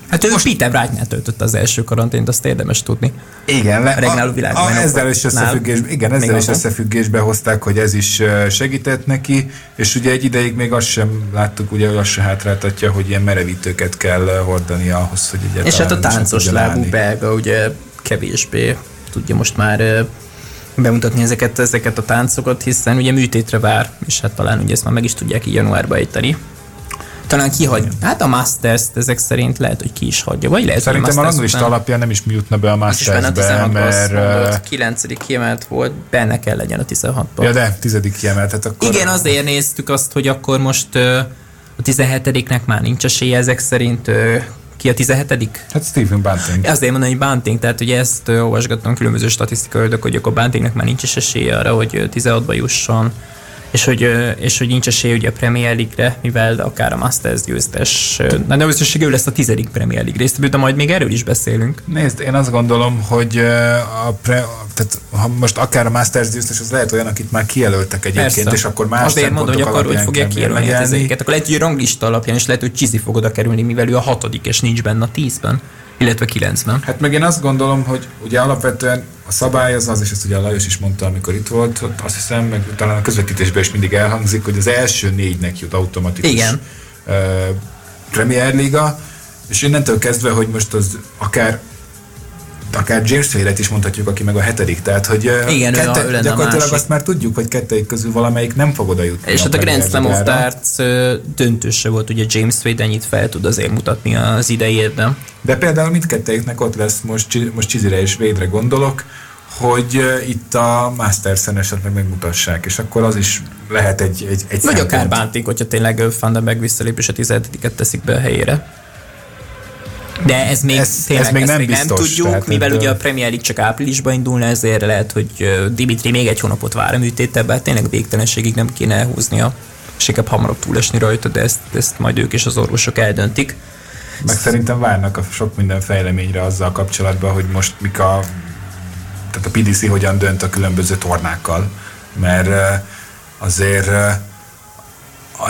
Hát ő Most... Peter Wright-nál töltött az első karantént, azt érdemes tudni. Igen, le, a, a, a, ezzel is összefüggés, igen, ezzel is összefüggésbe hozták, hogy ez is segített neki, és ugye egy ideig még azt sem láttuk, ugye, hogy azt se hátráltatja, hogy ilyen merevítőket kell hordani ahhoz, hogy egyáltalán És hát a táncos lábú belga ugye kevésbé tudja most már bemutatni ezeket, ezeket a táncokat, hiszen ugye műtétre vár, és hát talán ugye ezt már meg is tudják így januárba ejteni talán kihagy. Hát a masters ezek szerint lehet, hogy ki is hagyja. Vagy lehet, Szerintem a ranglista alapján nem is jutna be a Masters-be, mert... Mondott, 9. kiemelt volt, benne kell legyen a 16-ban. Ja, de 10. kiemelt. Hát akkor... Igen, azért néztük azt, hogy akkor most a 17-nek már nincs esélye ezek szerint Ki a 17 Hát Stephen Bunting. Azért mondom, hogy Bunting, tehát ugye ezt olvasgattam különböző statisztikai hogy akkor Buntingnek már nincs is esélye arra, hogy 16-ba jusson és hogy, és hogy nincs esély ugye a Premier League-re, mivel akár a Masters győztes, na de összességül lesz a tizedik Premier League részt, de majd még erről is beszélünk. Nézd, én azt gondolom, hogy a pre, tehát ha most akár a Masters győztes, az lehet olyan, akit már kijelöltek egyébként, Persze. és akkor más Azért mondom, hogy akkor hogy fogja kijelölni ezeket. Akkor lehet, hogy a ranglista alapján is lehet, hogy Csizi fog oda kerülni, mivel ő a hatodik, és nincs benne a tízben illetve 90. Hát meg én azt gondolom, hogy ugye alapvetően a szabály az az, és ezt ugye a Lajos is mondta, amikor itt volt, hogy azt hiszem, meg talán a közvetítésben is mindig elhangzik, hogy az első négynek jut automatikus Igen. Uh, Premier Liga, és innentől kezdve, hogy most az akár akár James Wade-et is mondhatjuk, aki meg a hetedik, tehát hogy Igen, kette, ő a, ő gyakorlatilag azt már tudjuk, hogy kettőik közül valamelyik nem fog oda jutni. És hát a Grand Slam of Darts döntőse volt, ugye James Wade ennyit fel tud azért mutatni az idejében. De például mindkettőjüknek ott lesz, most, most Csizire és Wade-re gondolok, hogy itt a Masters-en esetleg megmutassák, és akkor az is lehet egy, egy, egy Vagy akár bántik, hogyha tényleg Vandenberg visszalépés a 17 teszik be a helyére. De ez még, ez, tényleg, ez még nem, még biztos, nem tudjuk, tehát, mivel ugye a Premier League csak áprilisban indulna, ezért lehet, hogy Dimitri még egy hónapot vár a műtéttel, tényleg végtelenségig nem kéne elhúznia, és inkább hamarabb túlesni rajta, de ezt, ezt majd ők és az orvosok eldöntik. Meg szerintem várnak a sok minden fejleményre azzal kapcsolatban, hogy most mik a tehát a PDC hogyan dönt a különböző tornákkal, mert azért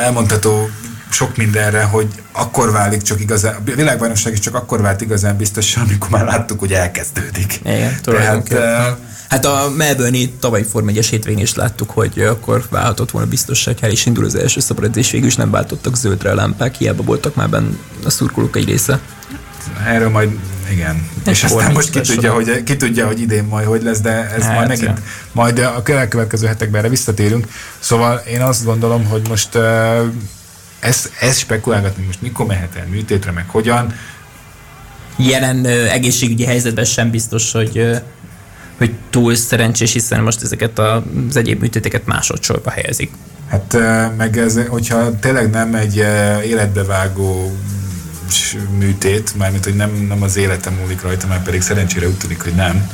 elmondható sok mindenre, hogy akkor válik csak igazán, a világbajnokság is csak akkor vált igazán biztos, amikor már láttuk, hogy elkezdődik. Igen, Tehát, uh, Hát a Melbourne-i tavalyi Form 1 hétvégén is láttuk, hogy akkor válhatott volna biztos, hogy el is indul az első szabadedzés, végül is nem váltottak zöldre a lámpák, hiába voltak már benne a szurkolók egy része. Erről majd igen. Egy és aztán most ki tudja, hogy, ki tudja, hogy idén majd hogy lesz, de ez hát, majd megint, majd a következő hetekben erre visszatérünk. Szóval én azt gondolom, hogy most uh, ez, ez spekulálgatni most mikor mehet el műtétre, meg hogyan. Jelen uh, egészségügyi helyzetben sem biztos, hogy uh, hogy túl szerencsés, hiszen most ezeket az egyéb műtéteket másodszorba helyezik. Hát meg ez, hogyha tényleg nem egy életbevágó műtét, mármint, hogy nem, nem az életem múlik rajta, mert pedig szerencsére úgy tűnik, hogy nem,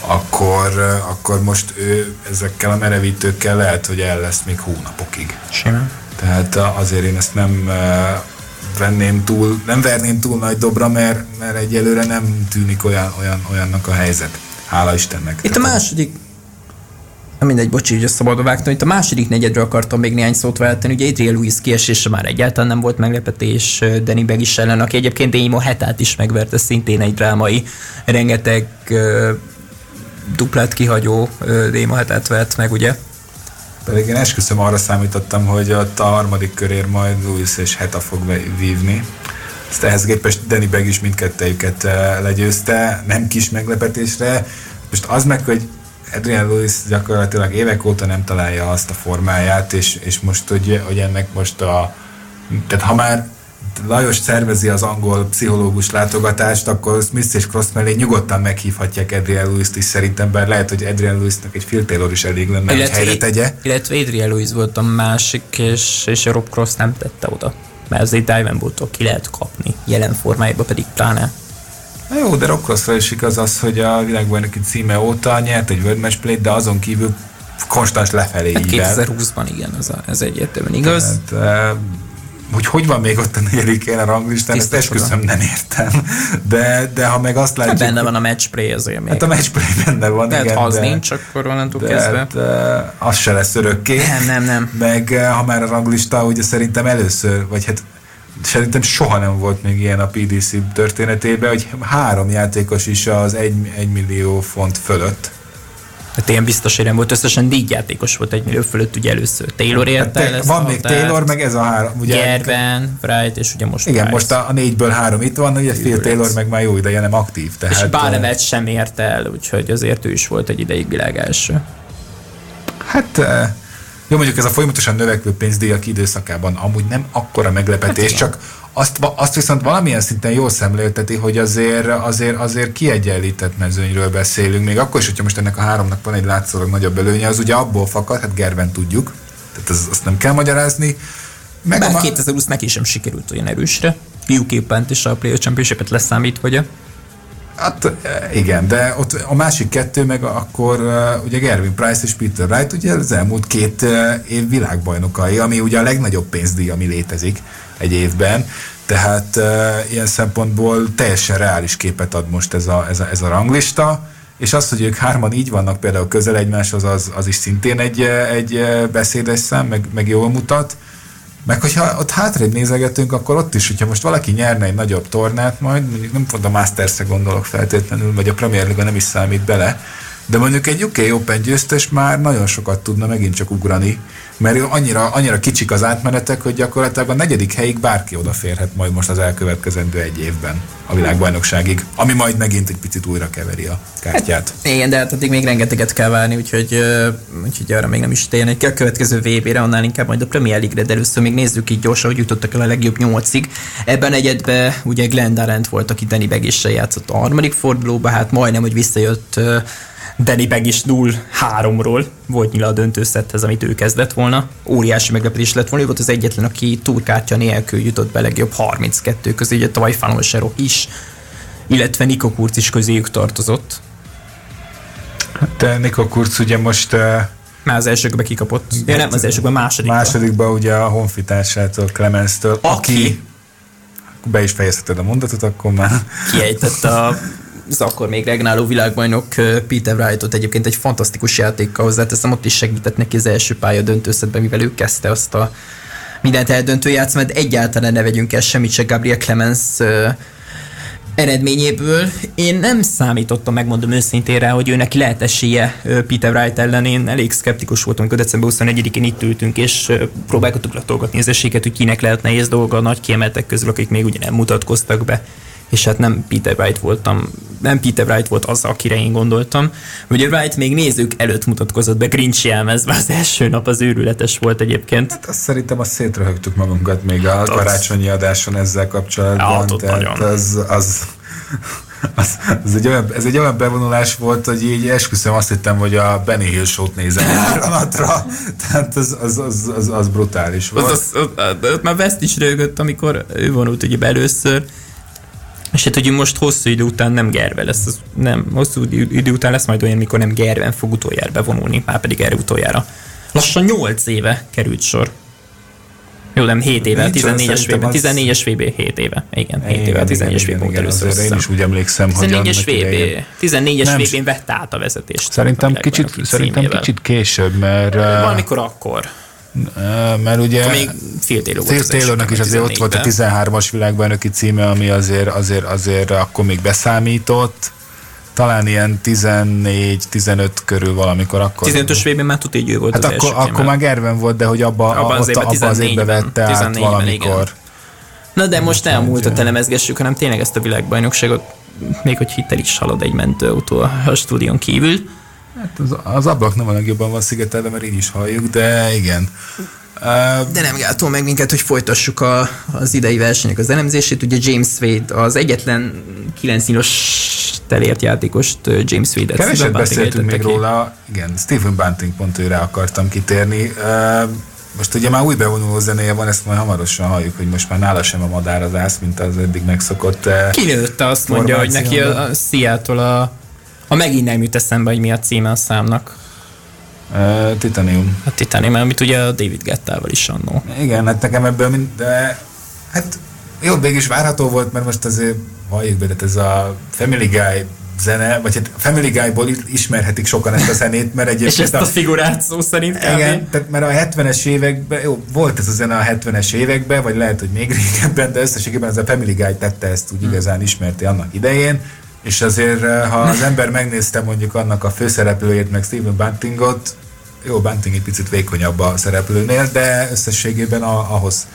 akkor, akkor most ő ezekkel a merevítőkkel lehet, hogy el lesz még hónapokig. Simán. Tehát azért én ezt nem venném túl, nem verném túl nagy dobra, mert, mert egyelőre nem tűnik olyan, olyan, olyannak a helyzet. Hála Istennek. Itt a második, mindegy, bocsi, hogy a szabadba vágtam. Itt a második negyedről akartam még néhány szót váltani. Ugye Adriel Lewis kiesése már egyáltalán nem volt meglepetés Danny Beg is ellen, aki egyébként Émo Hetát is megverte, szintén egy drámai, rengeteg uh, duplát kihagyó uh, Émo Hetát vert meg, ugye? Pedig én esküszöm arra számítottam, hogy ott a harmadik körér majd Lewis és Heta fog vívni. Ezt ehhez képest Danny Beg is mindkettejüket legyőzte, nem kis meglepetésre. Most az meg, hogy Adrian Lewis gyakorlatilag évek óta nem találja azt a formáját, és, és most, hogy, hogy ennek most a... Tehát ha már Lajos szervezi az angol pszichológus látogatást, akkor Smith és Cross mellé nyugodtan meghívhatják Adrian Lewis-t is szerintem, bár lehet, hogy Adrian Lewis-nak egy Phil Taylor is elég lenne, illetve, hogy helyre tegye. Illetve Adrian Lewis volt a másik, és, és Rob Cross nem tette oda. Mert azért Diamond ki lehet kapni, jelen formájában pedig pláne. Na jó, de Rob Crossra is igaz az, hogy a világbajnoki címe óta nyert egy World Match Play, de azon kívül konstans lefelé hát 2020-ban igen, ez, a, ez egyértelműen igaz. Tehát, hogy hogy van még ott a negyedik a ranglistán, ezt esküszöm nem értem. De, de ha meg azt látjuk... Hát benne van a matchplay azért még. Hát a matchplay benne van, Tehát igen. ha az de, nincs, akkor onnantól de, kezdve. De, hát, az se lesz örökké. Nem, nem, nem. Meg eh, ha már a ranglista, ugye szerintem először, vagy hát szerintem soha nem volt még ilyen a PDC történetében, hogy három játékos is az egy, egy millió font fölött Hát ilyen biztos, hogy nem volt. Összesen négy játékos volt egy millió fölött, ugye először Taylor érte hát, Van még Taylor, meg ez a három. Ugye, Gerben, Wright, és ugye most Igen, Price. most a, a, négyből három itt van, ugye Phil Taylor meg már jó ideje nem aktív. Tehát, és Bálevet sem ért el, úgyhogy azért ő is volt egy ideig világ első. Hát jó, mondjuk ez a folyamatosan növekvő pénzdíjak időszakában amúgy nem akkora meglepetés, hát csak azt, azt viszont valamilyen szinten jól szemlélteti, hogy azért, azért, azért kiegyenlített mezőnyről beszélünk, még akkor is, hogyha most ennek a háromnak van egy látszólag nagyobb előnye, az ugye abból fakad, hát Gerben tudjuk, tehát az, azt nem kell magyarázni. Meg Bár a 2020 neki sem sikerült olyan erősre. Pant és a Player Championship-et leszámít, ugye? Hát igen, de ott a másik kettő meg akkor ugye Gervin Price és Peter Wright ugye az elmúlt két év világbajnokai, ami ugye a legnagyobb pénzdíj, ami létezik egy évben. Tehát ilyen szempontból teljesen reális képet ad most ez a, ez a, ez a ranglista és az, hogy ők hárman így vannak például közel egymáshoz, az, az is szintén egy, egy beszédes szám, meg, meg jól mutat. Meg hogyha ott hátrébb nézegetünk, akkor ott is, hogyha most valaki nyerne egy nagyobb tornát majd, mondjuk nem pont a Masters-re gondolok feltétlenül, vagy a Premier Liga nem is számít bele, de mondjuk egy UK Open győztes már nagyon sokat tudna megint csak ugrani, mert annyira, annyira kicsik az átmenetek, hogy gyakorlatilag a negyedik helyig bárki odaférhet majd most az elkövetkezendő egy évben a világbajnokságig, ami majd megint egy picit újra keveri a kártyát. Hát, igen, de hát addig még rengeteget kell várni, úgyhogy, úgyhogy arra még nem is térnek ki. A következő VB-re, annál inkább majd a Premier League-re, de először még nézzük így gyorsan, hogy jutottak el a legjobb nyolcig. Ebben egyedben ugye Glenn Darrent volt, aki Danny Begissel játszott a harmadik fordulóba, hát majdnem, hogy visszajött Danny Beg is 0-3-ról volt nyila a döntőszetthez, amit ő kezdett volna. Óriási meglepetés lett volna, ő volt az egyetlen, aki túrkártya nélkül jutott be legjobb 32 közé, ugye tavaly Fallon is, illetve Niko Kurz is közéjük tartozott. Hát Niko Kurz ugye most uh, már az elsőkben kikapott. Ja, nem az elsőkben, másodikban. Másodikban ugye a honfitársától, Clemens-től, aki, aki be is fejezheted a mondatot, akkor már... Kiejtette a az akkor még regnáló világbajnok Peter Wrightot egyébként egy fantasztikus játékkal hozzáteszem, ott is segített neki az első pálya döntőszetben, mivel ő kezdte azt a mindent eldöntő játszmát, egyáltalán ne vegyünk el semmit se Gabriel Clemens eredményéből. Én nem számítottam, megmondom őszintén rá, hogy ő neki lehet esélye Peter Wright ellen. Én elég szkeptikus voltam, amikor december 21-én itt ültünk, és próbálkoztuk latolgatni az esélyeket, hogy kinek lehet nehéz dolga a nagy kiemeltek közül, akik még ugye nem mutatkoztak be és hát nem Peter Wright voltam, nem Peter Wright volt az, akire én gondoltam. Ugye Wright még nézők előtt mutatkozott be Grinch jelmezve, az első nap az őrületes volt egyébként. Hát azt szerintem azt szétröhögtük magunkat még a hát karácsonyi adáson ezzel kapcsolatban. Ja, tehát az, az, az, ez, egy olyan, ez egy olyan bevonulás volt, hogy így esküszöm azt hittem, hogy a Benny Hill show-t nézem pillanatra. Tehát az, az, az, az, az brutális volt. Az, az, az, az, már West is rögött, amikor ő vonult ugye először, és hát hogy most hosszú idő után nem gerve lesz, az nem, hosszú idő után lesz majd olyan, mikor nem gerven fog utoljára bevonulni, már pedig erre utoljára. Lassan 8 éve került sor. Jó, nem 7 éve, 14-es VB, 14-es VB, 7 éve. Igen, 7 éve, 14-es VB volt először. Én is úgy emlékszem, hogy 14-es VB, 14-es VB-n vette át a vezetést. Szerintem kicsit, szerintem kicsit később, mert... Valamikor akkor. Mert ugye Akkor még Phil Taylor volt Phil Taylornak is azért ott volt a 13-as világbajnoki címe, ami azért, azért, azért akkor még beszámított. Talán ilyen 14-15 körül valamikor akkor. 15-ös vb már tud így ő volt hát az akkor, első akkor már Gerben volt, de hogy abba, abba, az, évben, abba az évbe vette át valamikor. Igen. Na de most nem múltat telemezgessük, hanem tényleg ezt a világbajnokságot, még hogy hittel is halad egy mentőautó a stúdión kívül. Hát az, az ablak nem a legjobban van szigetelve, mert így is halljuk, de igen. De nem gátol meg minket, hogy folytassuk a, az idei versenyek az elemzését. Ugye James Wade az egyetlen 9 nyilas telért játékost James Wade-et. Keveset beszéltünk még ki. róla, igen, Stephen Bunting pont őre akartam kitérni. Most ugye már új bevonuló zenéje van, ezt majd hamarosan halljuk, hogy most már nála sem a madár az ász, mint az eddig megszokott. Kinőtte azt mondja, hogy neki a, a Seattle a ha megint nem jut eszembe, hogy mi a címe a számnak. Uh, titanium. A Titanium, amit ugye a David Gettával is annó. Igen, hát nekem ebből mind, de hát jó, mégis várható volt, mert most azért halljuk be, ez a Family Guy zene, vagy hát Family Guy-ból ismerhetik sokan ezt a zenét, mert egyébként... És ezt a, a figurát szó szerint kb. Igen, tehát mert a 70-es években, jó, volt ez a zene a 70-es években, vagy lehet, hogy még régebben, de összességében ez a Family Guy tette ezt úgy hmm. igazán ismerti annak idején, és azért, eh, ha az ember megnézte mondjuk annak a főszereplőjét, meg Stephen Buntingot, jó, Bunting egy picit vékonyabb a szereplőnél, de összességében a, ahhoz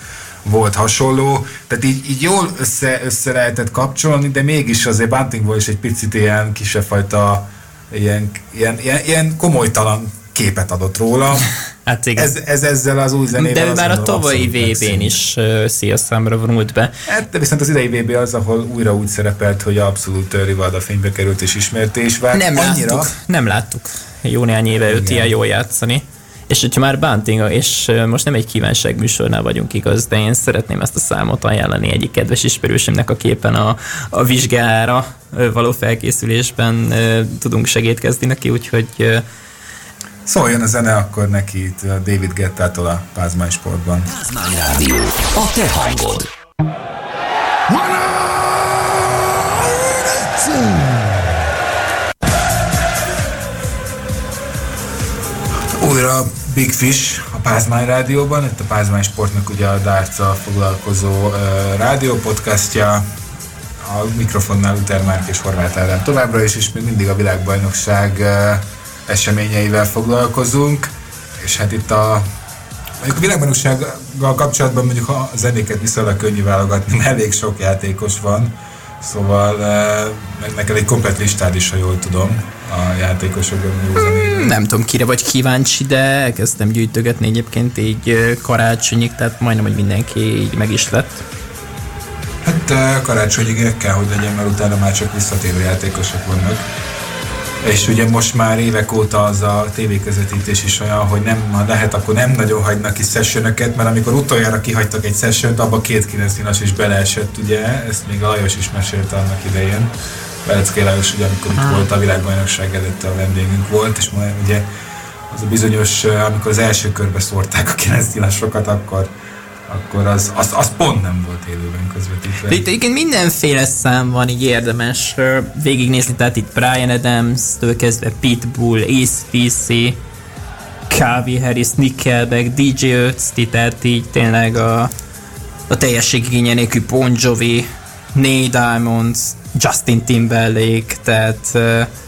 volt hasonló, tehát így, így jól össze, össze lehetett kapcsolni, de mégis azért Buntingból is egy picit ilyen kisebb fajta ilyen, ilyen, ilyen, ilyen komolytalan képet adott róla. Hát igen. Ez, ez ezzel az új zenével. De már a tavalyi VB-n is uh, szia számra vonult be. Hát, de viszont az idei VB az, ahol újra úgy szerepelt, hogy abszolút Rivalda fénybe került és ismerte és vált. Nem annyira. láttuk, nem láttuk jó néhány éve őt ilyen jól játszani. És hogyha már Bunting, és most nem egy kívánság műsornál vagyunk igaz, de én szeretném ezt a számot ajánlani egyik kedves ismerősömnek, a képen a, a vizsgára való felkészülésben tudunk segítkezni neki, úgyhogy Szóljon a zene akkor neki itt David Gettától a Pázmány Sportban. Pázmány Rádió, a te hangod. Újra Big Fish a Pázmány Rádióban, itt a Pázmány Sportnak ugye a dárca foglalkozó uh, rádiópodcastja, a mikrofonnál Luther Márk és Horváth Ádám továbbra is, és még mindig a világbajnokság uh, eseményeivel foglalkozunk, és hát itt a Mondjuk a világbajnoksággal kapcsolatban mondjuk a zenéket viszonylag könnyű válogatni, mert elég sok játékos van, szóval meg neked egy komplet listád is, ha jól tudom, a játékosok mm, Nem tudom, kire vagy kíváncsi, de elkezdtem gyűjtögetni egyébként így karácsonyig, tehát majdnem, hogy mindenki így meg is lett. Hát karácsonyig kell, hogy legyen, mert utána már csak visszatérő játékosok vannak. És ugye most már évek óta az a tévéközvetítés is olyan, hogy nem, ha lehet, akkor nem nagyon hagynak ki sessionöket, mert amikor utoljára kihagytak egy sessiont, abba két 9 is beleesett, ugye, ezt még a Lajos is mesélte annak idején. Belecki Lajos, ugye, amikor itt volt a világbajnokság előtt a vendégünk volt, és majd ugye az a bizonyos, amikor az első körbe szórták a 9 akkor akkor az, az, az pont nem volt élőben közvetítve. Itt igen, mindenféle szám van, így érdemes végignézni, tehát itt Brian Adams-től kezdve Pitbull, Ace PC, Calvin Harris, Nickelback, DJ Ötzi, tehát így tényleg a, a teljesség igénye nélkül Bon Jovi, Nate Diamonds, Justin Timberlake, tehát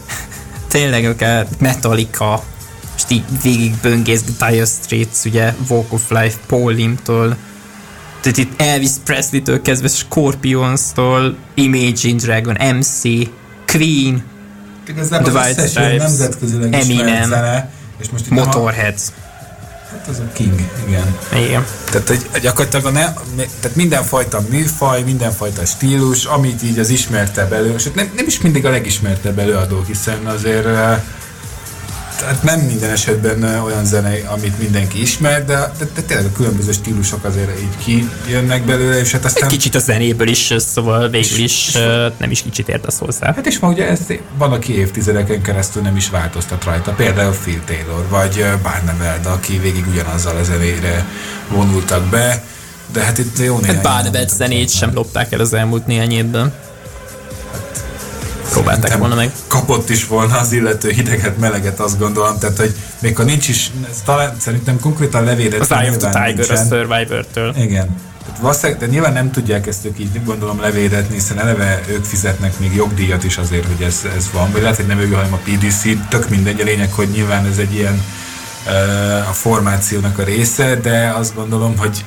tényleg akár Metallica, most így végig böngész Dire Straits, ugye Walk of Life, Paul Limtől, tehát itt Elvis Presley-től kezdve Scorpions-tól, Imagine Dragon, MC, Queen, Igazából The White Stripes, nemzetközileg Eminem, zene, és most Motorhead. Hát az a King, igen. Igen. Tehát hogy gyakorlatilag a ne, tehát mindenfajta műfaj, mindenfajta stílus, amit így az ismertebb elő, és nem, nem is mindig a legismertebb előadó, hiszen azért tehát nem minden esetben olyan zene, amit mindenki ismer, de, de, de tényleg a különböző stílusok azért így kijönnek belőle, és hát aztán... Egy kicsit a zenéből is, szóval végül is és, nem is kicsit értesz hozzá. Hát és ma ugye ez van, aki évtizedeken keresztül nem is változtat rajta, például Phil Taylor, vagy Barnabel, aki végig ugyanazzal a zenére vonultak be, de hát itt jó néhány... Hát Barnabel zenét sem lopták el az elmúlt néhány évben próbálták volna meg. Kapott is volna az illető hideget, meleget, azt gondolom, tehát hogy még ha nincs is, talán szerintem konkrétan levédet. Az Eye of the Tiger nincsen. a Survivor-től. Igen. Tehát de nyilván nem tudják ezt ők így gondolom levédetni, hiszen eleve ők fizetnek még jogdíjat is azért, hogy ez, ez van. Vagy lehet, hogy nem ők, hanem a PDC, tök mindegy, a lényeg, hogy nyilván ez egy ilyen uh, a formációnak a része, de azt gondolom, hogy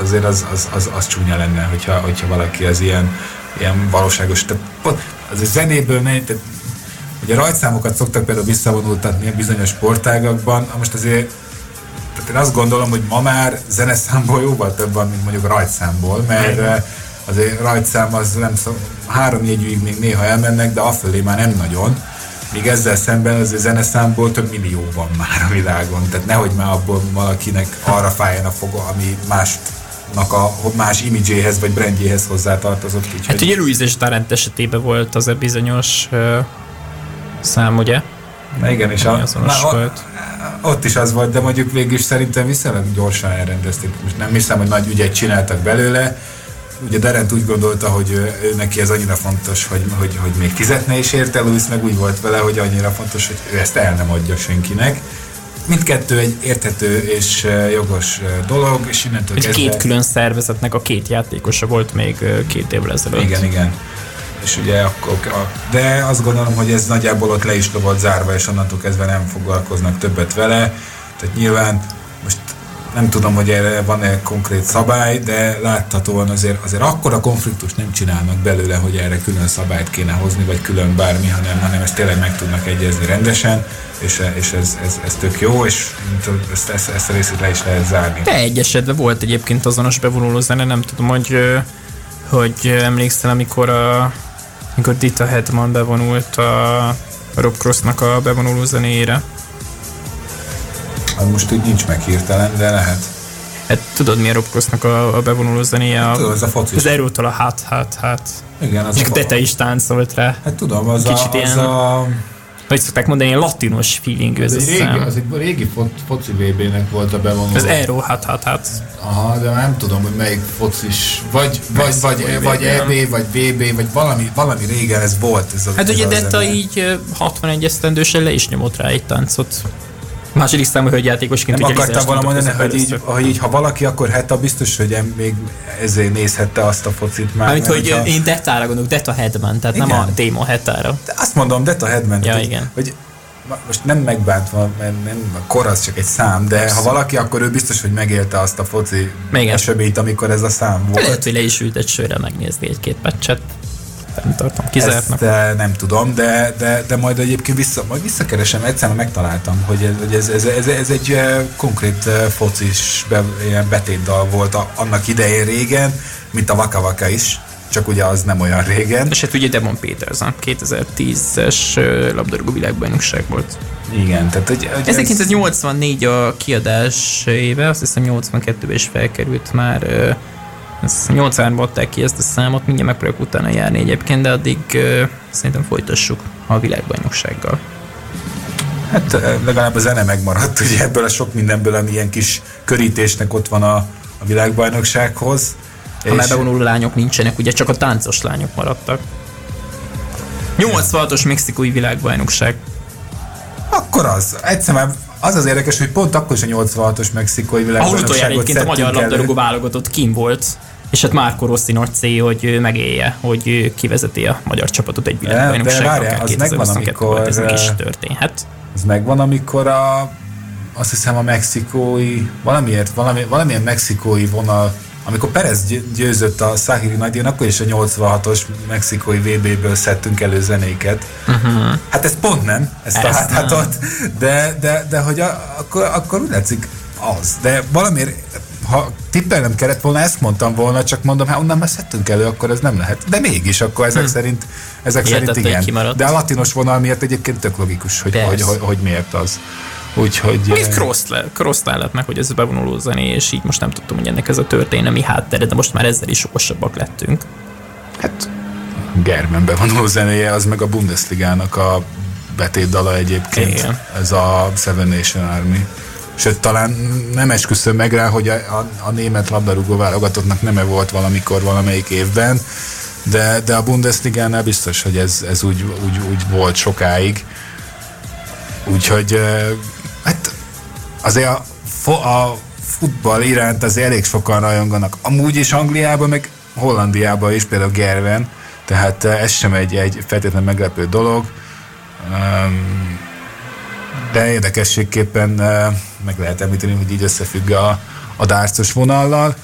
azért az, az, az, az csúnya lenne, hogyha, hogyha valaki az ilyen, ilyen valóságos. Tehát a zenéből ne, tehát, ugye rajtszámokat szoktak például visszavonultatni a bizonyos sportágakban, most azért tehát én azt gondolom, hogy ma már zeneszámból jóval több van, mint mondjuk rajtszámból, mert Igen. azért rajtszám az nem szó, három jegyűig még néha elmennek, de afölé már nem nagyon. Míg ezzel szemben az zeneszámból több millió van már a világon, tehát nehogy már abból valakinek arra fájjon a foga, ami mást a más imidzséhez vagy brandjéhez hozzátartozott. Úgyhogy... Hát ugye Louis és Tarant esetében volt az a bizonyos uh, szám, ugye? Na igen, és a, na, volt. ott is az volt, de mondjuk végül is szerintem viszonylag gyorsan elrendezték. Most nem hiszem, hogy nagy ügyet csináltak belőle. Ugye Darent úgy gondolta, hogy ő, ő neki ez annyira fontos, hogy, hogy, hogy még fizetne is érte, Louis meg úgy volt vele, hogy annyira fontos, hogy ő ezt el nem adja senkinek mindkettő egy érthető és jogos dolog, és innentől kezdve... két külön szervezetnek a két játékosa volt még két évvel ezelőtt. Igen, igen. És ugye akkor, de azt gondolom, hogy ez nagyjából ott le is volt zárva, és onnantól kezdve nem foglalkoznak többet vele. Tehát nyilván nem tudom, hogy erre van-e konkrét szabály, de láthatóan azért, azért akkora konfliktust nem csinálnak belőle, hogy erre külön szabályt kéne hozni, vagy külön bármi, hanem, hanem ezt tényleg meg tudnak egyezni rendesen és, és ez, ez, ez tök jó, és ezt, ezt, ezt a részét le is lehet zárni. De egy esetben volt egyébként azonos bevonuló zene, nem tudom, hogy, hogy emlékszel, amikor a amikor Dita Hedman bevonult a Rob Crossnak a bevonuló zenéjére. Hát most úgy nincs meg hirtelen, de lehet. Hát tudod mi a Rob Crossnak a, a bevonuló zenéje? A, Tudod, ez a focis. Az erőtől a hát, hát, hát. Igen, az És a, te, te is táncolt rá. Hát tudom, az, Kicsit a, az ilyen- a... Hogy szokták mondani, ilyen latinos feeling ez Ez egy régi, az egy régi fo- foci VB-nek volt a bevonuló. Az Aero, hát, hát, hát. Aha, de nem tudom, hogy melyik focis. Vagy, vagy, vagy, vagy vagy VB, EB, vagy VB, vagy valami. Valami régen ez volt. Ez a, Hát ez ugye Detta zene. így ö, 61 esztendősen le is nyomott rá egy táncot. Második számú hölgyjátékosként Nem akartam volna mondani, hogy így, hogy így, ha valaki, akkor Heta biztos, hogy em- még ezért nézhette azt a focit már. Mert hogy hogyha- ö, én Dettára gondolok, Detta Headman, tehát nem Igen. a Démon Hettára. De azt mondom, Detta Headman. Ja, hogy, igen. Hogy most nem megbántva, mert nem, a kor az csak egy szám, de ha valaki, akkor ő biztos, hogy megélte azt a foci Igen. eseményt, amikor ez a szám volt. Lehet, hogy le is ült egy sörre megnézni egy-két meccset. Nem tartom kizártnak. Ezt eh, nem tudom, de, de, de majd egyébként vissza, majd visszakeresem, egyszer megtaláltam, hogy ez, hogy ez, ez, ez, ez egy eh, konkrét eh, focis be, ilyen betétdal volt a, annak idején régen, mint a Vaka Vaka is, csak ugye az nem olyan régen. És hát ugye Demon Peterson, 2010-es ö, labdarúgó világbajnokság volt. Igen, tehát hogy, hogy ez, 1984 a kiadás éve, azt hiszem 82-ben is felkerült már. Ezt 83-ban adták ki ezt a számot, mindjárt megpróbálok utána járni egyébként, de addig ö, szerintem folytassuk a világbajnoksággal. hát legalább a zene megmaradt ugye ebből a sok mindenből, ami ilyen kis körítésnek ott van a, a világbajnoksághoz. Ha már bevonuló lányok nincsenek, ugye csak a táncos lányok maradtak. 86-os mexikói világbajnokság. Akkor az. Egyszer már az az érdekes, hogy pont akkor is a 86-os mexikói Ahol utoljára világbajnokságot egyébként a magyar labdarúgó válogatott kim volt, és hát Márko Rossi nagy cél, hogy ő megélje, hogy kivezeti a magyar csapatot egy világbajnokságra, várjál, akár az megvan, 2022-ben, ez meg is amikor, történhet. Az megvan, amikor a, azt hiszem a mexikói, valamiért, valami, valamilyen mexikói vonal, amikor Perez gy- győzött a Sahiri Nagydíjon, akkor is a 86-os mexikói VB-ből szedtünk elő zenéket. Uh-huh. Hát ez pont nem, ezt a Ez hátatot, de, de, de hogy a, akkor, akkor úgy látszik az. De valamiért, ha tippelnem kellett volna, ezt mondtam volna, csak mondom, hát onnan már szedtünk elő, akkor ez nem lehet. De mégis, akkor ezek szerint, ezek Érted, szerint igen. De a latinos vonal miatt egyébként tök logikus, hogy, Persze. hogy, hogy, hogy miért az. Úgyhogy... Itt eh, cross, le, cross lett meg, hogy ez bevonuló zené, és így most nem tudtam, hogy ennek ez a történelmi háttere, de most már ezzel is okosabbak lettünk. Hát Germen bevonuló zenéje, az meg a Bundesligának a betétdala egyébként. Igen. Ez a Seven Nation Army. Sőt, talán nem esküszöm meg rá, hogy a, a, a német labdarúgó válogatottnak neme volt valamikor, valamelyik évben, de, de a Bundesligánál biztos, hogy ez, ez úgy, úgy, úgy volt sokáig. Úgyhogy eh, azért a, a futball iránt azért elég sokan rajonganak. Amúgy is Angliában, meg Hollandiában is, például Gerven, tehát eh, ez sem egy, egy feltétlenül meglepő dolog. Um, de érdekességképpen eh, meg lehet említeni, hogy így összefügg a, a dárcos vonallal,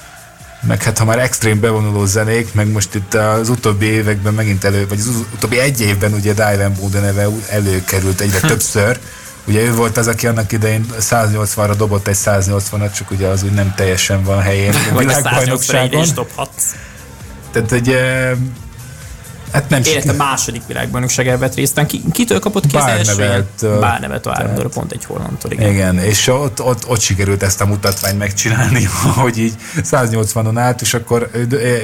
meg hát ha már extrém bevonuló zenék, meg most itt az utóbbi években megint elő, vagy az ut- utóbbi egy évben ugye Dylan Bode neve előkerült egyre többször. Ugye ő volt az, aki annak idején 180-ra dobott egy 180-at, csak ugye az úgy nem teljesen van helyén a Vagy a 180 világbajnokságon. is dobhatsz. Tehát egy, hát nem Élete második világbajnokság vett részt. Ki, kitől kapott ki az első? Bárneveltől. Bárnevet a Áramdóra, pont egy hollandtól, igen. Igen, és ott, ott, ott sikerült ezt a mutatványt megcsinálni, hogy így 180-on állt, és akkor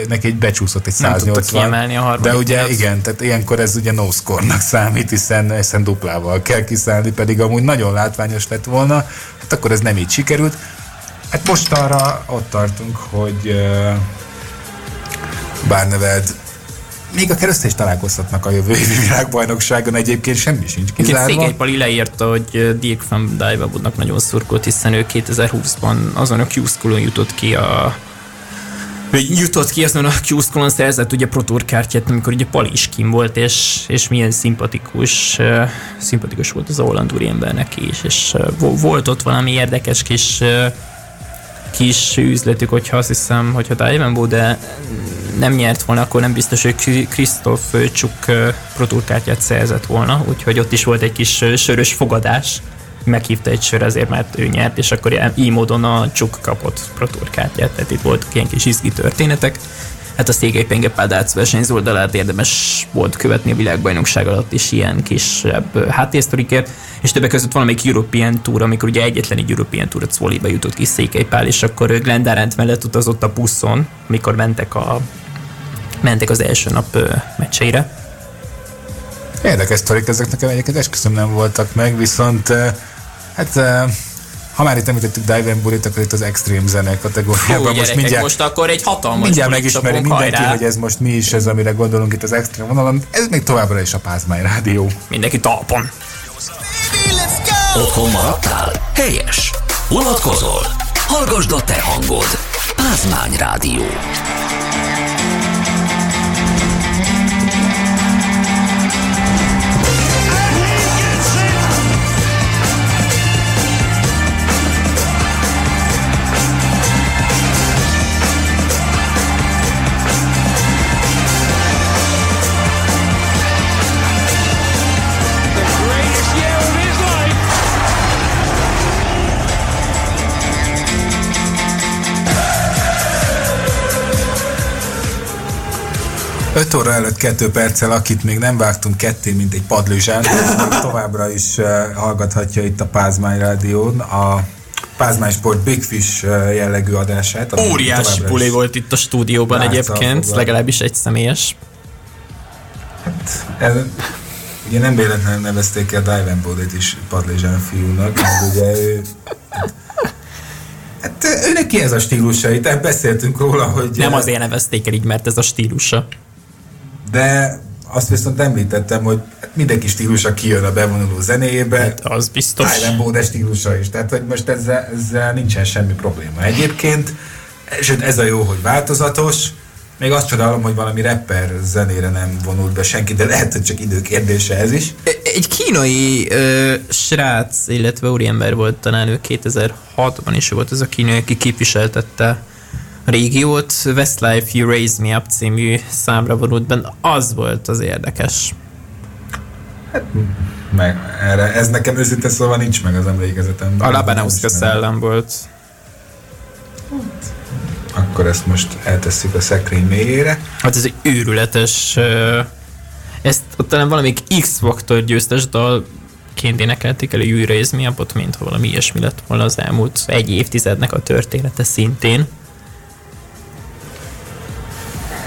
neki egy becsúszott egy Nem tudta 180. kiemelni a De ugye helyet. igen, tehát ilyenkor ez ugye no score-nak számít, hiszen, hiszen duplával kell kiszállni, pedig amúgy nagyon látványos lett volna, hát akkor ez nem így sikerült. Hát most arra ott tartunk, hogy uh, Bárneveld még a keresztes is találkozhatnak a jövő évi világbajnokságon, egyébként semmi sincs kizárva. Székely Pali leírta, hogy Dirk van Dijvenbodnak nagyon szurkolt, hiszen ő 2020-ban azon a Q-Schoolon jutott ki a jutott ki azon a Q-Schoolon szerzett ugye Pro kártyát, amikor ugye Pali is kim volt, és, és milyen szimpatikus, uh, szimpatikus volt az a holland úriember neki is, és uh, vo- volt ott valami érdekes kis uh, kis üzletük, hogyha azt hiszem, hogyha Diamond de nem nyert volna, akkor nem biztos, hogy Krisztof Csuk Pro Tour kártyát szerzett volna, úgyhogy ott is volt egy kis sörös fogadás. Meghívta egy sör azért, mert ő nyert, és akkor így módon a Csuk kapott Pro Tour kártyát, tehát itt voltak ilyen kis izgi történetek. Hát a Székely Pengepál versenyző oldalát érdemes volt követni a világbajnokság alatt is ilyen kisebb háttérsztorikért, és többek között valamelyik European Tour, amikor ugye egyetlen egy European Tour Cvoliba jutott ki Székelypál, és akkor Glendarant mellett utazott a buszon, mikor mentek, a, mentek az első nap meccseire. Érdekes sztorik, ezek nekem egyébként esküszöm nem voltak meg, viszont hát ha már itt említettük Dive Bullet, akkor itt az extreme zene kategóriában. Most mindjárt, most akkor egy hatalmas Mindjárt megismeri mindenki, hajrá. hogy ez most mi is ez, amire gondolunk itt az extreme vonalon. Ez még továbbra is a Pázmány Rádió. Mindenki talpon. Otthon maradtál? Helyes. Unatkozol? Hallgasd a te hangod. Pázmány Rádió. 5 óra előtt 2 perccel, akit még nem vágtunk ketté, mint egy padlőzsán, továbbra is uh, hallgathatja itt a Pázmány Rádión a Pázmány Sport Big Fish uh, jellegű adását. Óriási puli volt itt a stúdióban egyébként, legalábbis egy személyes. Hát, ez, ugye nem véletlenül nevezték el Dive Bodit is padlőzsán fiúnak, mert ugye ő Hát őnek ki ez a stílusa, tehát beszéltünk róla, hogy... Nem azért nevezték el így, mert ez a stílusa. De azt viszont említettem, hogy mindenki stílusa kijön a bevonuló zenéjébe. Hát az biztos. Iron Bode stílusa is. Tehát, hogy most ezzel, ezzel nincsen semmi probléma. Egyébként, és ez a jó, hogy változatos, még azt csodálom, hogy valami rapper zenére nem vonult be senki, de lehet, hogy csak idő kérdése ez is. Egy kínai ö, srác, illetve úriember volt talán ő 2006-ban is volt az a kínai, aki képviseltette régiót, Westlife You Raise Me Up című számra vonult benne, az volt az érdekes. Hát, meg erre, ez nekem őszinte szóval nincs meg az emlékezetemben. A Labanauska szellem volt. Akkor ezt most eltesszük a szekrény mélyére. Hát ez egy őrületes, ezt ott talán valamelyik X-Factor győztes dal ként énekelték el a You Raise Me Up-ot, mintha valami ilyesmi lett volna az elmúlt egy évtizednek a története szintén.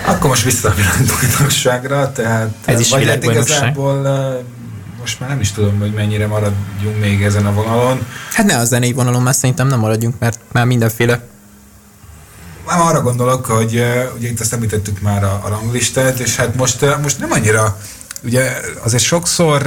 Akkor most vissza a világbajnokságra, tehát... Ez is vagy hát igazából most már nem is tudom, hogy mennyire maradjunk még ezen a vonalon. Hát ne a zenei vonalon, mert szerintem nem maradjunk, mert már mindenféle már arra gondolok, hogy ugye itt azt említettük már a, a ranglistát, és hát most, most nem annyira, ugye azért sokszor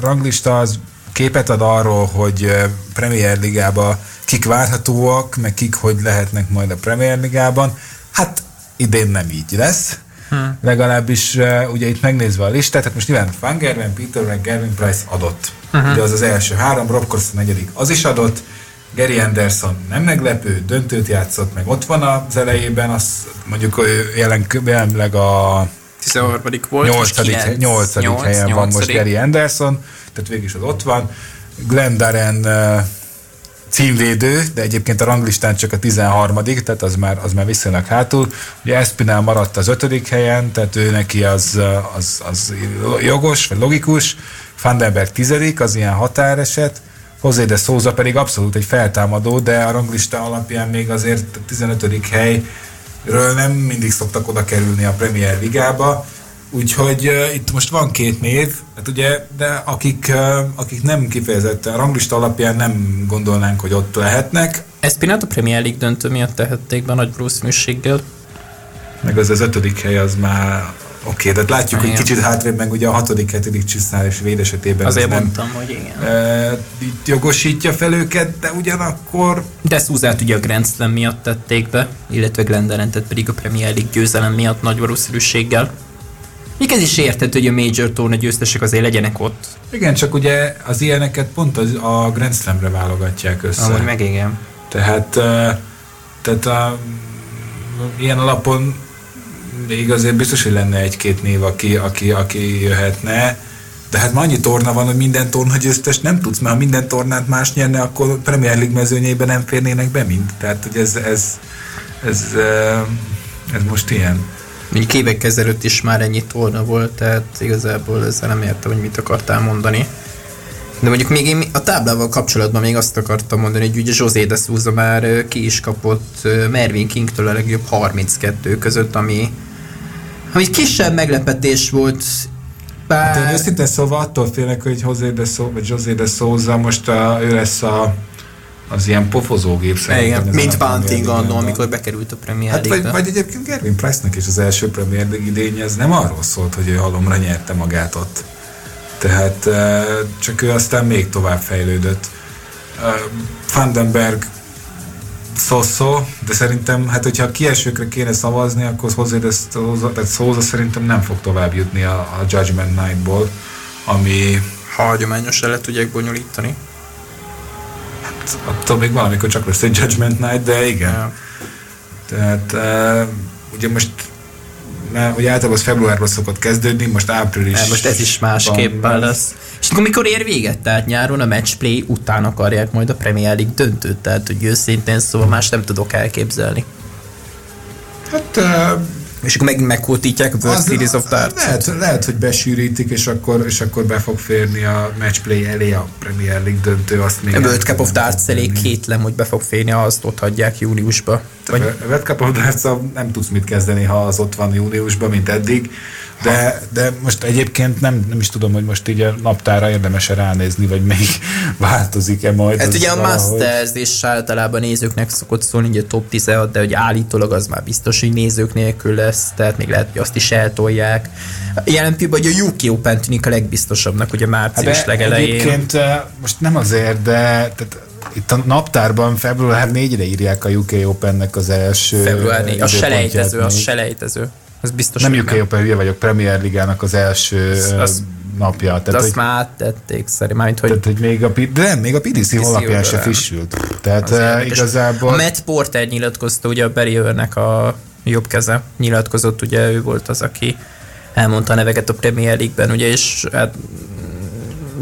ranglista az képet ad arról, hogy Premier Ligába kik várhatóak, meg kik hogy lehetnek majd a Premier Ligában. Hát idén nem így lesz. Hmm. Legalábbis uh, ugye itt megnézve a listát, tehát most nyilván Van Gerwen, Peter meg Gavin Price adott. Uh-huh. Ugye az az első három, Rob Corson negyedik, az is adott. Gary Anderson nem meglepő, döntőt játszott, meg ott van az elejében, az mondjuk jelen, jelenleg a 13. volt, 8. 9, 8. 8 helyen 8. van most Gary Anderson, tehát végig is az ott van. Glenn Darren uh, címvédő, de egyébként a ranglistán csak a 13 tehát az már, az már viszonylag hátul. Ugye Espinel maradt az ötödik helyen, tehát ő neki az, az, az jogos, vagy logikus. Vandenberg tizedik, az ilyen határeset. José de Souza pedig abszolút egy feltámadó, de a ranglista alapján még azért a 15. helyről nem mindig szoktak oda kerülni a Premier Ligába. Úgyhogy uh, itt most van két név, hát ugye, de akik, uh, akik nem kifejezetten ranglista alapján nem gondolnánk, hogy ott lehetnek. Espinát a Premier League döntő miatt tehették be nagy valószínűséggel. Meg az az ötödik hely az már Oké, okay, de látjuk, igen. hogy kicsit hátrébb, meg ugye a hatodik, hetedik csisztál és véd esetében Azért nem mondtam, hogy igen. E, itt jogosítja fel őket, de ugyanakkor... De Szúzát ugye a Grand Slam miatt tették be, illetve Glenderentet pedig a Premier League győzelem miatt nagy valószínűséggel. Még ez is érthető, hogy a Major Torna győztesek azért legyenek ott. Igen, csak ugye az ilyeneket pont az, a Grand Slamre válogatják össze. Amúgy meg igen. Tehát, tehát a, ilyen alapon még azért biztos, hogy lenne egy-két név, aki, aki, aki jöhetne. De hát már annyi torna van, hogy minden torna győztes nem tudsz, mert ha minden tornát más nyerne, akkor Premier League mezőnyében nem férnének be mind. Tehát, hogy ez, ez, ez, ez, ez most ilyen. Mondjuk évek ezelőtt is már ennyi torna volt, tehát igazából ezzel nem értem, hogy mit akartál mondani. De mondjuk még én a táblával kapcsolatban még azt akartam mondani, hogy ugye José de Souza már ki is kapott Mervin Kingtől a legjobb 32 között, ami, ami kisebb meglepetés volt. Bár... Hát én őszintén szóval attól félek, hogy José de, vagy José de Souza most a, ő lesz a az ilyen pofozógép szerintem. Igen, mint Bunting annó, amikor bekerült a Premier hát vagy, vagy egyébként Gervin Price-nak is az első Premier League idénye, ez nem arról szólt, hogy ő halomra nyerte magát ott. Tehát csak ő aztán még tovább fejlődött. Vandenberg Szoszó, de szerintem, hát hogyha a kiesőkre kéne szavazni, akkor Szóza szerintem nem fog tovább jutni a, a Judgment Night-ból, ami... Ha hagyományosan le tudják bonyolítani. Attól még valamikor csak lesz egy Judgment Night, de igen. Tehát uh, ugye most mert ugye általában az februárban szokott kezdődni, most április. Hát most ez is másképpen lesz. És akkor mikor ér véget? Tehát nyáron a matchplay után akarják majd a Premier League döntőt, tehát hogy őszintén szóval más nem tudok elképzelni. Hát uh, és akkor megint megkótítják World az, Series of Darts. Lehet, lehet, hogy besűrítik, és akkor, és akkor be fog férni a matchplay elé a Premier League döntő. Azt még a World Cup of Darts elé kétlem, hogy be fog férni, ha azt ott hagyják júniusba. Vagy... A World Cup of Darts nem tudsz mit kezdeni, ha az ott van júniusban, mint eddig. De, de most egyébként nem, nem is tudom, hogy most így a naptára érdemes -e ránézni, vagy még változik-e majd. Hát ugye a Masters és általában nézőknek szokott szólni, hogy a top 16, de hogy állítólag az már biztos, hogy nézők nélkül lesz, tehát még lehet, hogy azt is eltolják. Jelen pillanatban hogy a UK Open tűnik a legbiztosabbnak, ugye március hát legelején. Egyébként eh, most nem azért, de tehát itt a naptárban február 4-re írják a UK Opennek az első Február 4, a selejtező, a selejtező. Az biztos, nem UK Open, hülye vagyok, Premier Ligának az első az, az napja. Tehát, azt hogy, már tették szerintem, hogy... Tehát, hogy még a, de nem, még a PDC honlapján se frissült. Tehát uh, igazából... A Matt Porter nyilatkozta, ugye a Barry a jobb keze nyilatkozott, ugye ő volt az, aki elmondta a neveket a Premier League-ben, ugye, és hát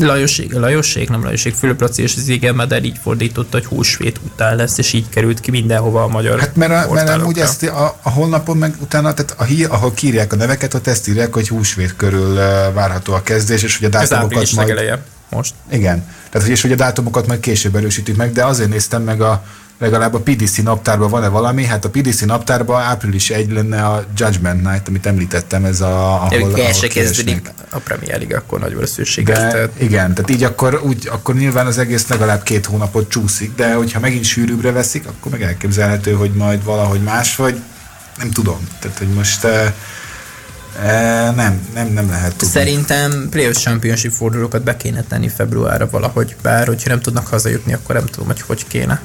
Lajosség, Lajosség, nem Lajosség, Fülöp Laci és az igen, Meder így fordította, hogy húsvét után lesz, és így került ki mindenhova a magyar Hát mert, a, mert amúgy ezt a, a honlapon meg utána, tehát a hír, ahol kírják a neveket, ott ezt írják, hogy húsvét körül várható a kezdés, és hogy a dátumokat majd... Legeleje, most. Igen. Tehát, hogy és hogy a dátumokat majd később erősítik meg, de azért néztem meg a legalább a PDC naptárban van-e valami? Hát a PDC naptárban április 1 lenne a Judgment Night, amit említettem, ez a... Ahol, ahol se kezdődik a Premier League, akkor nagy valószínűséggel. Tehát... Igen, tehát így akkor, úgy, akkor nyilván az egész legalább két hónapot csúszik, de hogyha megint sűrűbbre veszik, akkor meg elképzelhető, hogy majd valahogy más, vagy nem tudom. Tehát, hogy most e, e, nem, nem, nem lehet tudni. Szerintem Playoffs Championship fordulókat be kéne tenni februárra valahogy, bár hogyha nem tudnak hazajutni, akkor nem tudom, hogy hogy kéne.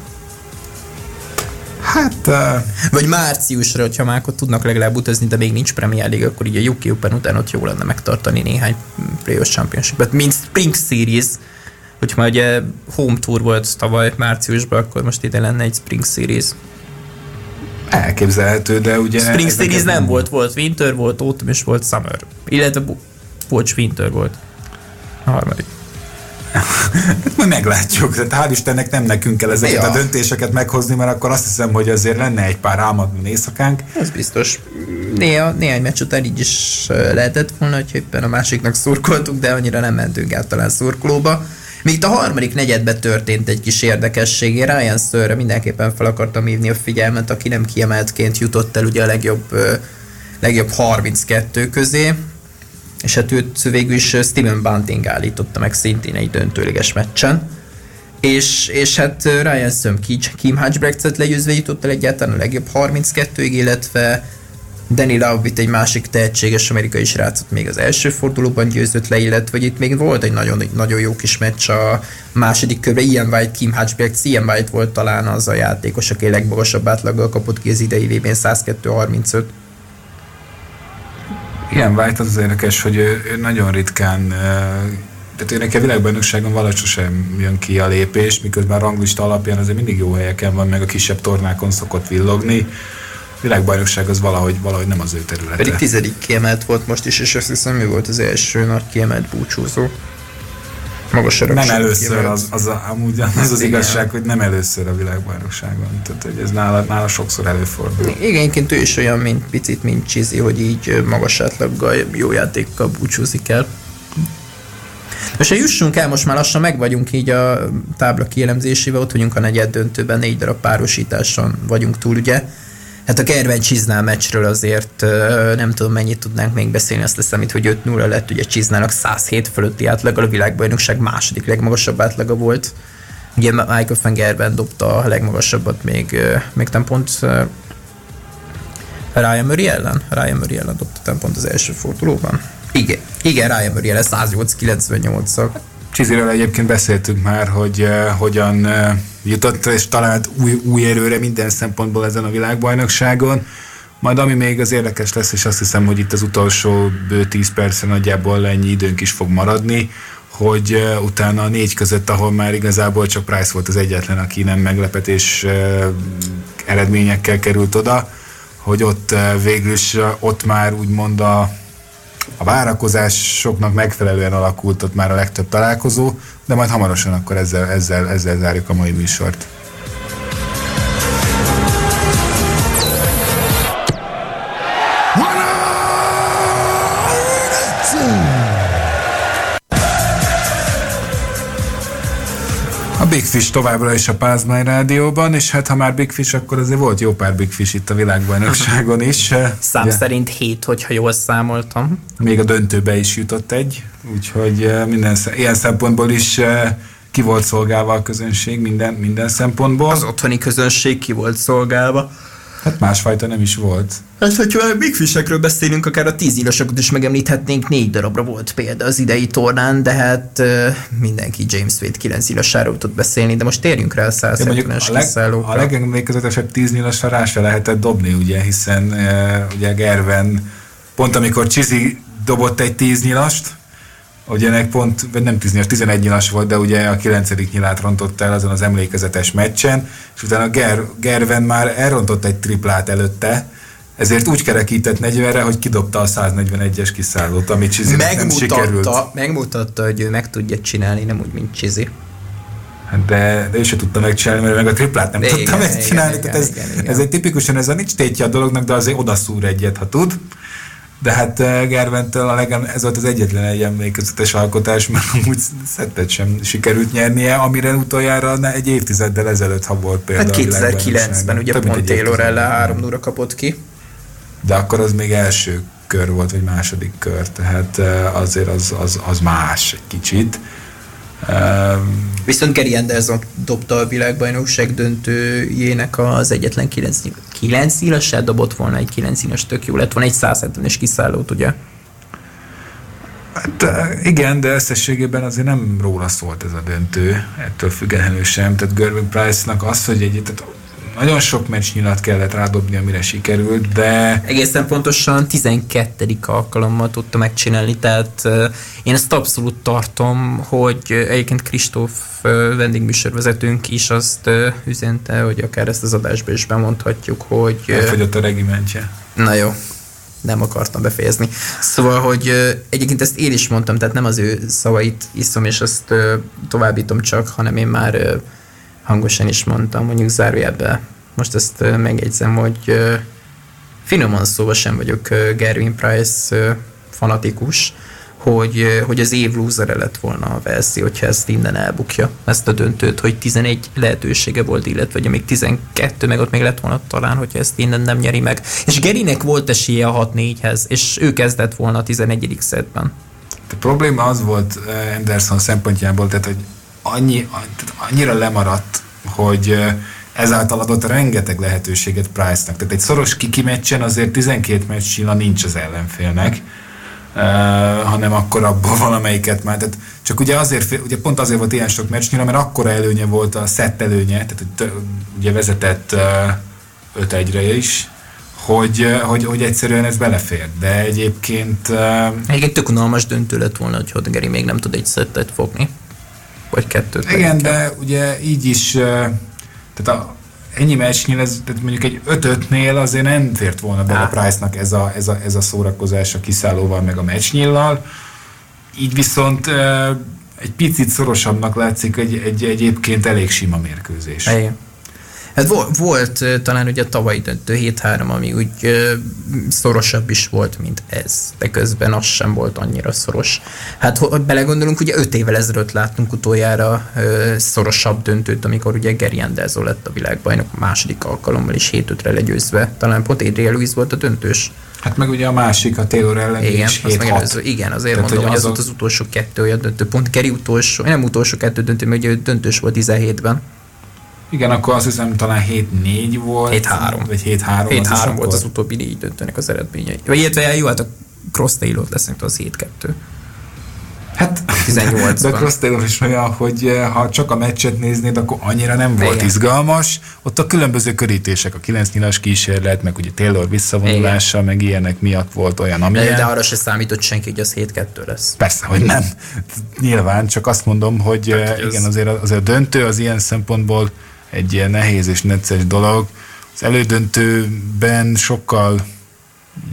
Hát... Uh... Vagy márciusra, hogyha már akkor tudnak legalább utazni, de még nincs Premier League, akkor így a UK Open után ott jó lenne megtartani néhány Playoffs Championship-et, mint Spring Series, hogyha már ugye home tour volt tavaly márciusban, akkor most ide lenne egy Spring Series. Elképzelhető, de ugye... Spring Series nem, nem volt, volt Winter, volt Autumn és volt Summer. Illetve, bocs, Winter volt. A harmadik. Hát majd meglátjuk. Tehát hál' Istennek nem nekünk kell ezeket ja. a döntéseket meghozni, mert akkor azt hiszem, hogy azért lenne egy pár álmatlan éjszakánk. Ez biztos. Néha, néhány meccs után így is lehetett volna, hogy éppen a másiknak szurkoltuk, de annyira nem mentünk általán szurkolóba. Még a harmadik negyedben történt egy kis érdekesség. Én Ryan Sörre mindenképpen fel akartam hívni a figyelmet, aki nem kiemeltként jutott el ugye a legjobb, legjobb 32 közé és hát őt végül is Steven Bunting állította meg szintén egy döntőleges meccsen. És, és hát Ryan Söm Kim Hutchbrecht-et legyőzve jutott el egyáltalán a legjobb 32-ig, illetve Danny Laubit egy másik tehetséges amerikai srácot még az első fordulóban győzött le, illetve hogy itt még volt egy nagyon, nagyon jó kis meccs a második körbe. Ian White, Kim Hutchbrecht, Ian White volt talán az a játékos, aki legmagasabb átlaggal kapott ki az idei vb 102-35. Igen, White az, az érdekes, hogy ő, ő nagyon ritkán tehát ő neki a világbajnokságon valahogy sosem jön ki a lépés, miközben a ranglista alapján azért mindig jó helyeken van, meg a kisebb tornákon szokott villogni. A világbajnokság az valahogy, valahogy nem az ő területe. Pedig tizedik kiemelt volt most is, és azt hiszem ő volt az első nagy kiemelt búcsúzó. Magas Nem örökség először kiemelt. az, az, a, amúgy az az Igen. igazság, hogy nem először a világbajnokságon. Tehát, hogy ez nála, nála sokszor előfordul. Igen, egyébként ő is olyan, mint picit, mint Csizi, hogy így magas átlaggal, jó játékkal búcsúzik el. Most ha jussunk el, most már lassan meg vagyunk így a tábla kielemzésével, ott vagyunk a negyed döntőben, négy darab párosításon vagyunk túl, ugye? Hát a Gerben Csiznál meccsről azért nem tudom mennyit tudnánk még beszélni, azt hiszem itt, hogy 5-0 lett, ugye Csiznának 107 fölötti átlaggal, a világbajnokság második legmagasabb átlaga volt. Ugye Michael van Gerben dobta a legmagasabbat még, még nem pont Ryan Murray ellen? Ryan Murray ellen dobta tempont az első fordulóban? Igen, igen, Ryan Murray ellen 108-98-szal. Csiziről egyébként beszéltünk már, hogy uh, hogyan uh, jutott és talált új, új erőre minden szempontból ezen a világbajnokságon. Majd ami még az érdekes lesz, és azt hiszem, hogy itt az utolsó bő 10 percen nagyjából ennyi időnk is fog maradni, hogy uh, utána a négy között, ahol már igazából csak Price volt az egyetlen, aki nem meglepetés uh, eredményekkel került oda, hogy ott uh, végül is uh, ott már úgymond a a várakozásoknak megfelelően alakult ott már a legtöbb találkozó, de majd hamarosan akkor ezzel, ezzel, ezzel zárjuk a mai műsort. Big Fish továbbra is a Pázmány Rádióban, és hát ha már Big Fish, akkor azért volt jó pár Big Fish itt a világbajnokságon is. Szám Ugye? szerint 7, hogyha jól számoltam. még a döntőbe is jutott egy, úgyhogy eh, minden, ilyen szempontból is eh, ki volt szolgálva a közönség minden, minden szempontból. Az otthoni közönség ki volt szolgálva. Hát másfajta nem is volt. Hát, hogyha a Big Fish-ekről beszélünk, akár a tíz nyilasokat is megemlíthetnénk, négy darabra volt példa az idei tornán, de hát mindenki James Wade 9 nyilasáról tud beszélni, de most térjünk rá a Ja, mondjuk 170-es a, leg, kiszállókra. a legemlékezetesebb tíz nyilasra rá se lehetett dobni, ugye, hiszen uh, ugye Gerven pont amikor Csizi dobott egy tíz nyilast, ugye ennek pont, vagy nem tíz nyilas, 11 nyilas volt, de ugye a 9. nyilát rontott el azon az emlékezetes meccsen, és utána Ger, Gerven már elrontott egy triplát előtte, ezért úgy kerekített 40-re, hogy kidobta a 141-es kiszállót, amit Csizinek nem sikerült. megmutatta, hogy ő meg tudja csinálni, nem úgy, mint Csizi. Hát De, de ő se tudta megcsinálni, mert meg a triplát nem Igen, tudta igen, megcsinálni. igen, Tehát ez, igen, igen. ez egy tipikusan, ez a nincs tétje a dolognak, de azért odaszúr egyet, ha tud. De hát eh, Gerventől a legem, ez volt az egyetlen egy emlékezetes alkotás, mert amúgy szettet sem sikerült nyernie, amire utoljára ne, egy évtizeddel ezelőtt, ha volt például. Hát a 2009-ben világbajnokságon. ugye Több pont Taylor ellen évtizeddel. 3 0 kapott ki. De akkor az még első kör volt, vagy második kör, tehát eh, azért az, az, az más egy kicsit. Um, Viszont Gary Anderson dobta a világbajnokság döntőjének az egyetlen 9 9 nyilasát dobott volna egy 9 nyilas, tök jó lett volna, egy 170-es kiszállót, ugye? Hát eh, igen, de összességében azért nem róla szólt ez a döntő, ettől függetlenül sem. Tehát Gervin Price-nak az, hogy egy, tehát nagyon sok meccs nyilat kellett rádobni, amire sikerült, de Egészen pontosan 12. alkalommal tudta megcsinálni, tehát uh, én ezt abszolút tartom, hogy uh, egyébként Kristóf uh, vendégműsorvezetőnk is azt uh, üzente, hogy akár ezt az adásba is bemondhatjuk, hogy uh, elfogyott a regimentje. Na jó, nem akartam befejezni. Szóval, hogy egyébként ezt én is mondtam, tehát nem az ő szavait iszom, és azt ö, továbbítom csak, hanem én már hangosan is mondtam, mondjuk zárójelben. Most ezt megjegyzem, hogy finoman szóval sem vagyok ö, Gerwin Price fanatikus, hogy, hogy az év lúzere lett volna a Velszi, hogyha ezt innen elbukja, ezt a döntőt, hogy 11 lehetősége volt, illetve hogy még 12, meg ott még lett volna talán, hogyha ezt innen nem nyeri meg. És Gerinek volt esélye a 6-4-hez, és ő kezdett volna a 11. szetben. A probléma az volt Anderson szempontjából, tehát hogy annyi, annyira lemaradt, hogy ezáltal adott rengeteg lehetőséget Price-nak. Tehát egy szoros kiki meccsen azért 12 meccs nincs az ellenfélnek, uh, hanem akkor abból valamelyiket már. Tehát csak ugye azért, ugye pont azért volt ilyen sok meccs mert akkora előnye volt a szett előnye, tehát ugye vezetett uh, 5-1-re is, hogy, hogy, hogy egyszerűen ez belefér. De egyébként uh, Egyébként tök unalmas döntő lett volna, hogy ott Geri még nem tud egy szettet fogni. Vagy kettőt. Igen, de ugye így is, eh, tehát a, ennyi meccsnél, ez, tehát mondjuk egy 5-5-nél azért nem fért volna bele Á. Price-nak ez a, ez, a, ez a szórakozás a kiszállóval meg a meccsnyillal. Így viszont egy picit szorosabbnak látszik egy, egy egyébként elég sima mérkőzés. Igen. Hát volt, volt talán ugye a tavalyi döntő 7-3, ami úgy ö, szorosabb is volt, mint ez, de közben az sem volt annyira szoros. Hát ha belegondolunk, ugye 5 évvel ezelőtt láttunk utoljára ö, szorosabb döntőt, amikor ugye Gary Anderson lett a világbajnok második alkalommal is 7-5-re legyőzve. Talán Poté Adriel Luis volt a döntős. Hát meg ugye a másik, a Taylor ellen Igen, is az 7 megelőző, igen, azért Tehát, mondom, hogy az volt az utolsó kettő olyan döntő. Pont Geri utolsó, nem utolsó kettő döntő, mert ugye döntős volt 17-ben. Igen, akkor azt hiszem talán 7-4 volt. 7-3. Vagy 7-3. 7-3 az volt az utóbbi négy döntőnek az eredményei. Vagy illetve jó, hát a Cross Taylor lesz, az 7-2. Hát 18-ban. De Cross Taylor is olyan, hogy eh, ha csak a meccset néznéd, akkor annyira nem volt Igen. izgalmas. Ott a különböző körítések, a 9 nyilas kísérlet, meg ugye Taylor visszavonulása, meg ilyenek miatt volt olyan, De, amilyen. de arra se számított senki, hogy az 7-2 lesz. Persze, hogy nem. Nyilván, csak azt mondom, hogy hát, ez- igen, azért, azért a döntő az ilyen szempontból egy ilyen nehéz és necces dolog. Az elődöntőben sokkal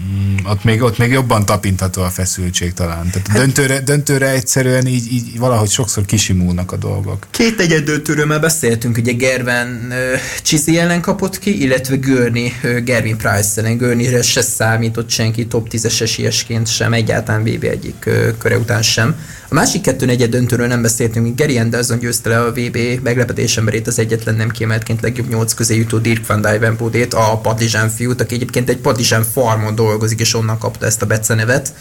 mm, ott még, ott még jobban tapintható a feszültség talán. Tehát a döntőre, döntőre egyszerűen így, így valahogy sokszor kisimulnak a dolgok. Két egyed döntőről már beszéltünk, ugye Gerben uh, Csizi ellen kapott ki, illetve Görni, uh, Gervin Price ellen. Görnire se számított senki top 10-es esélyesként sem, egyáltalán VB egyik uh, köre után sem. A másik kettő negyed döntőről nem beszéltünk, Gary Anderson győzte le a VB meglepetés emberét, az egyetlen nem kiemeltként legjobb nyolc közé jutó Dirk van Dijvenbodét, a Padlizsán fiút, aki egyébként egy Padlizsán farmon dolgozik, és onnan kapta ezt a becenevet.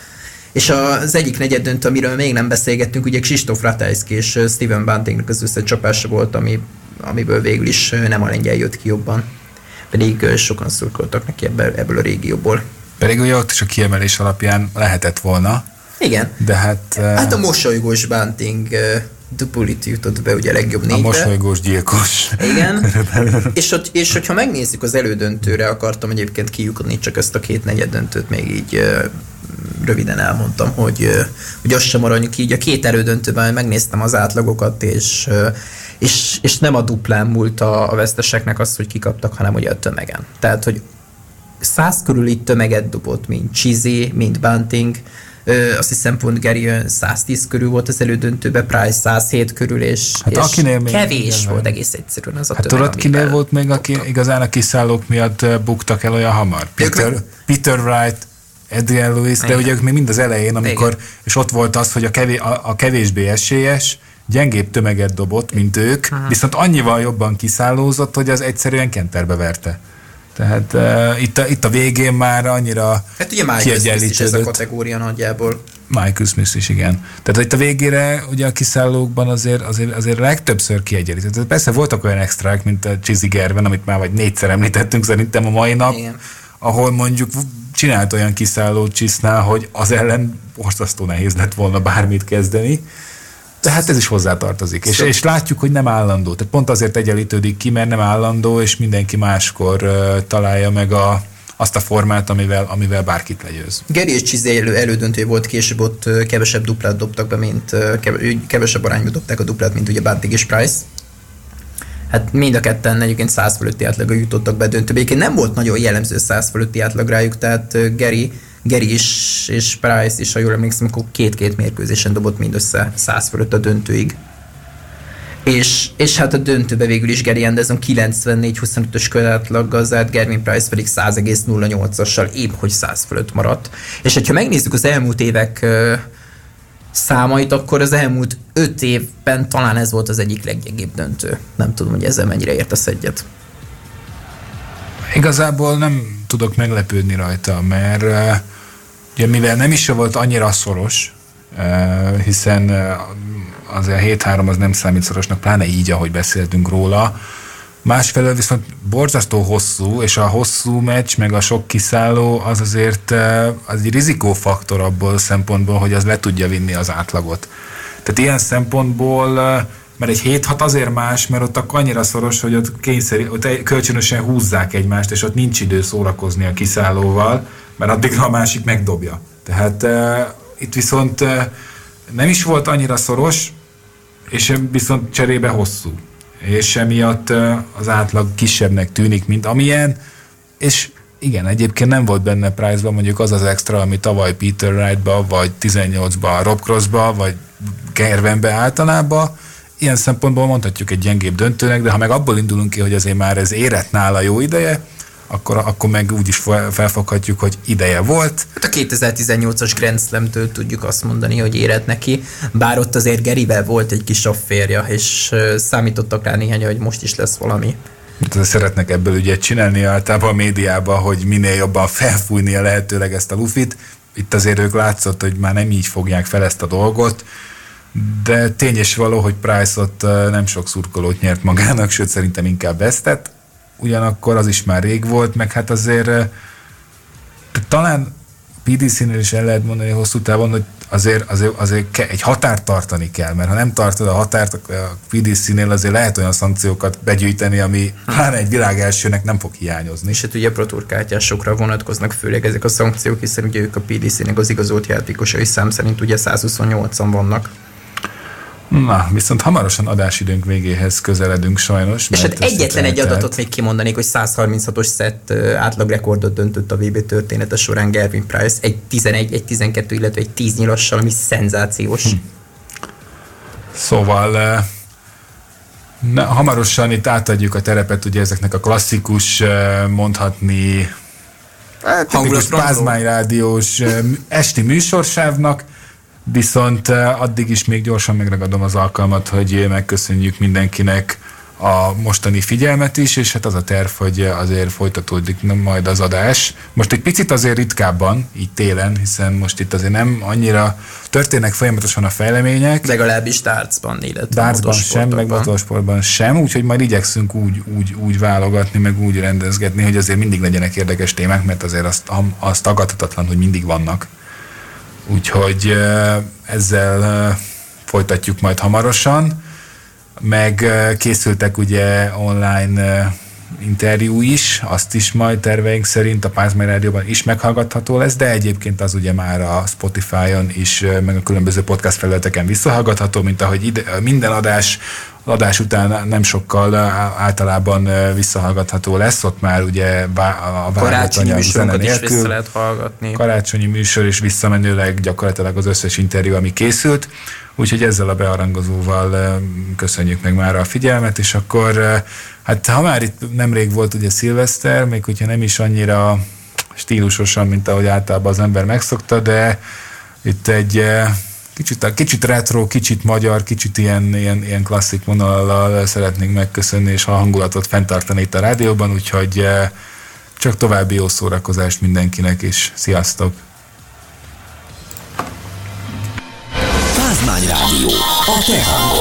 És az egyik negyed döntő, amiről még nem beszélgettünk, ugye Kristóf Ratajski és Steven Buntingnak az összecsapása volt, ami, amiből végül is nem a lengyel jött ki jobban. Pedig sokan szurkoltak neki ebből, ebből a régióból. Pedig ugye ott is a kiemelés alapján lehetett volna, Igen. de hát, eh, Hát a mosolygós Bunting uh, Dupulit jutott be ugye a legjobb a négybe. mosolygós gyilkos. Igen. és, hogy, és hogyha megnézzük az elődöntőre, akartam egyébként kiukadni csak ezt a két negyed döntőt még így ö, röviden elmondtam, hogy, hogy azt sem maradjunk így. A két elődöntőben megnéztem az átlagokat, és, és, és nem a duplán múlt a, a veszteseknek az, hogy kikaptak, hanem ugye a tömegen. Tehát, hogy száz körüli tömeget dobott, mint Chizi, mint Bunting, azt hiszem pont Gary olyan 110 körül volt az elődöntőben, Price 107 körül, és, Hát és akinél még kevés igen, volt egész egyszerűen az a Hát tömeg, tudod, kinél volt még, aki igazán a kiszállók miatt buktak el olyan hamar? Peter, Peter Wright, Adrian Lewis, de Igen. ugye ők még mind az elején, amikor, Igen. és ott volt az, hogy a, kevés, a, a kevésbé esélyes, gyengébb tömeget dobott, mint ők, uh-huh. viszont annyival jobban kiszállózott, hogy az egyszerűen kenterbe verte. Tehát uh, itt, a, itt a végén már annyira Hát ugye Michael Smith is ez a kategória nagyjából. Michael Smith is, igen. Tehát itt a végére ugye a kiszállókban azért, azért, azért legtöbbször kiegyenlített. Persze voltak olyan extrák, mint a Chizzy Gerben, amit már vagy négyszer említettünk szerintem a mai nap, Igen. ahol mondjuk csinált olyan kiszállót Csisznál, hogy az ellen borzasztó nehéz lett volna bármit kezdeni. De hát ez is hozzátartozik. És, és látjuk, hogy nem állandó. Tehát pont azért egyenlítődik ki, mert nem állandó, és mindenki máskor uh, találja meg a, azt a formát, amivel, amivel bárkit legyőz. Geri és Csizé elő, elődöntő volt, később ott kevesebb duplát dobtak be, mint kevesebb arányban dobták a duplát, mint ugye Bunting és Price. Hát mind a ketten egyébként 100 fölötti átlagra jutottak be döntőbe. Egyébként nem volt nagyon jellemző 100 fölötti átlag rájuk, tehát Geri, Geri is, és Price is, ha jól emlékszem, akkor két-két mérkőzésen dobott mindössze 100 fölött a döntőig. És, és hát a döntőbe végül is Gary Anderson 94-25-ös körátlaggal zárt, Gervin Price pedig 100,08-assal épp hogy 100 fölött maradt. És hogyha megnézzük az elmúlt évek számait, akkor az elmúlt 5 évben talán ez volt az egyik leggyengébb döntő. Nem tudom, hogy ezzel mennyire értesz egyet. Igazából nem tudok meglepődni rajta, mert ugye mivel nem is volt annyira szoros, uh, hiszen uh, azért a 7-3 az nem számít szorosnak, pláne így, ahogy beszéltünk róla. Másfelől viszont borzasztó hosszú, és a hosszú meccs, meg a sok kiszálló, az azért uh, az egy rizikófaktor abból szempontból, hogy az le tudja vinni az átlagot. Tehát ilyen szempontból mert egy 7-6 azért más, mert ott akkor annyira szoros, hogy ott, kényszer, ott kölcsönösen húzzák egymást, és ott nincs idő szórakozni a kiszállóval, mert addigra a másik megdobja. Tehát uh, itt viszont uh, nem is volt annyira szoros, és viszont cserébe hosszú. És emiatt uh, az átlag kisebbnek tűnik, mint amilyen, és igen, egyébként nem volt benne Price-ban mondjuk az az extra, ami tavaly Peter Wright-ba, vagy 18-ba Rob Cross-ba, vagy Gervenbe általában. Ilyen szempontból mondhatjuk egy gyengébb döntőnek, de ha meg abból indulunk ki, hogy azért már ez érett nála jó ideje, akkor, akkor meg úgy is felfoghatjuk, hogy ideje volt. Hát a 2018-as Grand Slam-től tudjuk azt mondani, hogy érett neki, bár ott azért Gerivel volt egy kis férja, és számítottak rá néhány, hogy most is lesz valami. Hát szeretnek ebből ügyet csinálni általában a médiában, hogy minél jobban felfújni a lehetőleg ezt a lufit. Itt azért ők látszott, hogy már nem így fogják fel ezt a dolgot, de tény és való, hogy Price ott nem sok szurkolót nyert magának, sőt szerintem inkább vesztett ugyanakkor az is már rég volt, meg hát azért talán PDC-nél is el lehet mondani hosszú távon, hogy azért, azért, azért egy határt tartani kell, mert ha nem tartod a határt, a PDC-nél azért lehet olyan szankciókat begyűjteni, ami hát egy világ elsőnek nem fog hiányozni. És hát ugye protúrkártyásokra vonatkoznak főleg ezek a szankciók, hiszen ugye ők a PDC-nek az igazolt játékosai szám szerint ugye 128-an vannak. Na, viszont hamarosan adásidőnk végéhez közeledünk sajnos. És hát egyetlen egy adatot még kimondanék, hogy 136-os szett átlagrekordot döntött a VB története során Gervin Price, egy 11, egy 12, illetve egy 10 nyilassal, ami szenzációs. Hm. Szóval na, hamarosan itt átadjuk a terepet ugye ezeknek a klasszikus, mondhatni hát, tipikus Pázmány rádiós esti műsorsávnak, Viszont eh, addig is még gyorsan megragadom az alkalmat, hogy megköszönjük mindenkinek a mostani figyelmet is, és hát az a terv, hogy azért folytatódik majd az adás. Most egy picit azért ritkábban, így télen, hiszen most itt azért nem annyira történnek folyamatosan a fejlemények. Legalábbis tárcban, illetve Tárcban sem, meg motorsportban sem, úgyhogy majd igyekszünk úgy, úgy, úgy válogatni, meg úgy rendezgetni, hogy azért mindig legyenek érdekes témák, mert azért azt, azt tagadhatatlan, hogy mindig vannak. Úgyhogy ezzel folytatjuk majd hamarosan. Meg készültek ugye online interjú is, azt is majd terveink szerint a Pázmány Rádióban is meghallgatható lesz, de egyébként az ugye már a Spotify-on is, meg a különböző podcast felületeken visszahallgatható, mint ahogy ide, minden adás adás után nem sokkal általában visszahallgatható lesz, ott már ugye a karácsonyi műsorokat is vissza lehet hallgatni. Karácsonyi műsor is visszamenőleg gyakorlatilag az összes interjú, ami készült. Úgyhogy ezzel a bearangozóval köszönjük meg már a figyelmet, és akkor hát ha már itt nemrég volt ugye szilveszter, még hogyha nem is annyira stílusosan, mint ahogy általában az ember megszokta, de itt egy kicsit, kicsit retro, kicsit magyar, kicsit ilyen, ilyen, ilyen klasszik vonallal szeretnénk megköszönni, és a hangulatot fenntartani itt a rádióban, úgyhogy csak további jó szórakozást mindenkinek, és sziasztok! Pázmány Rádió, a te hangod.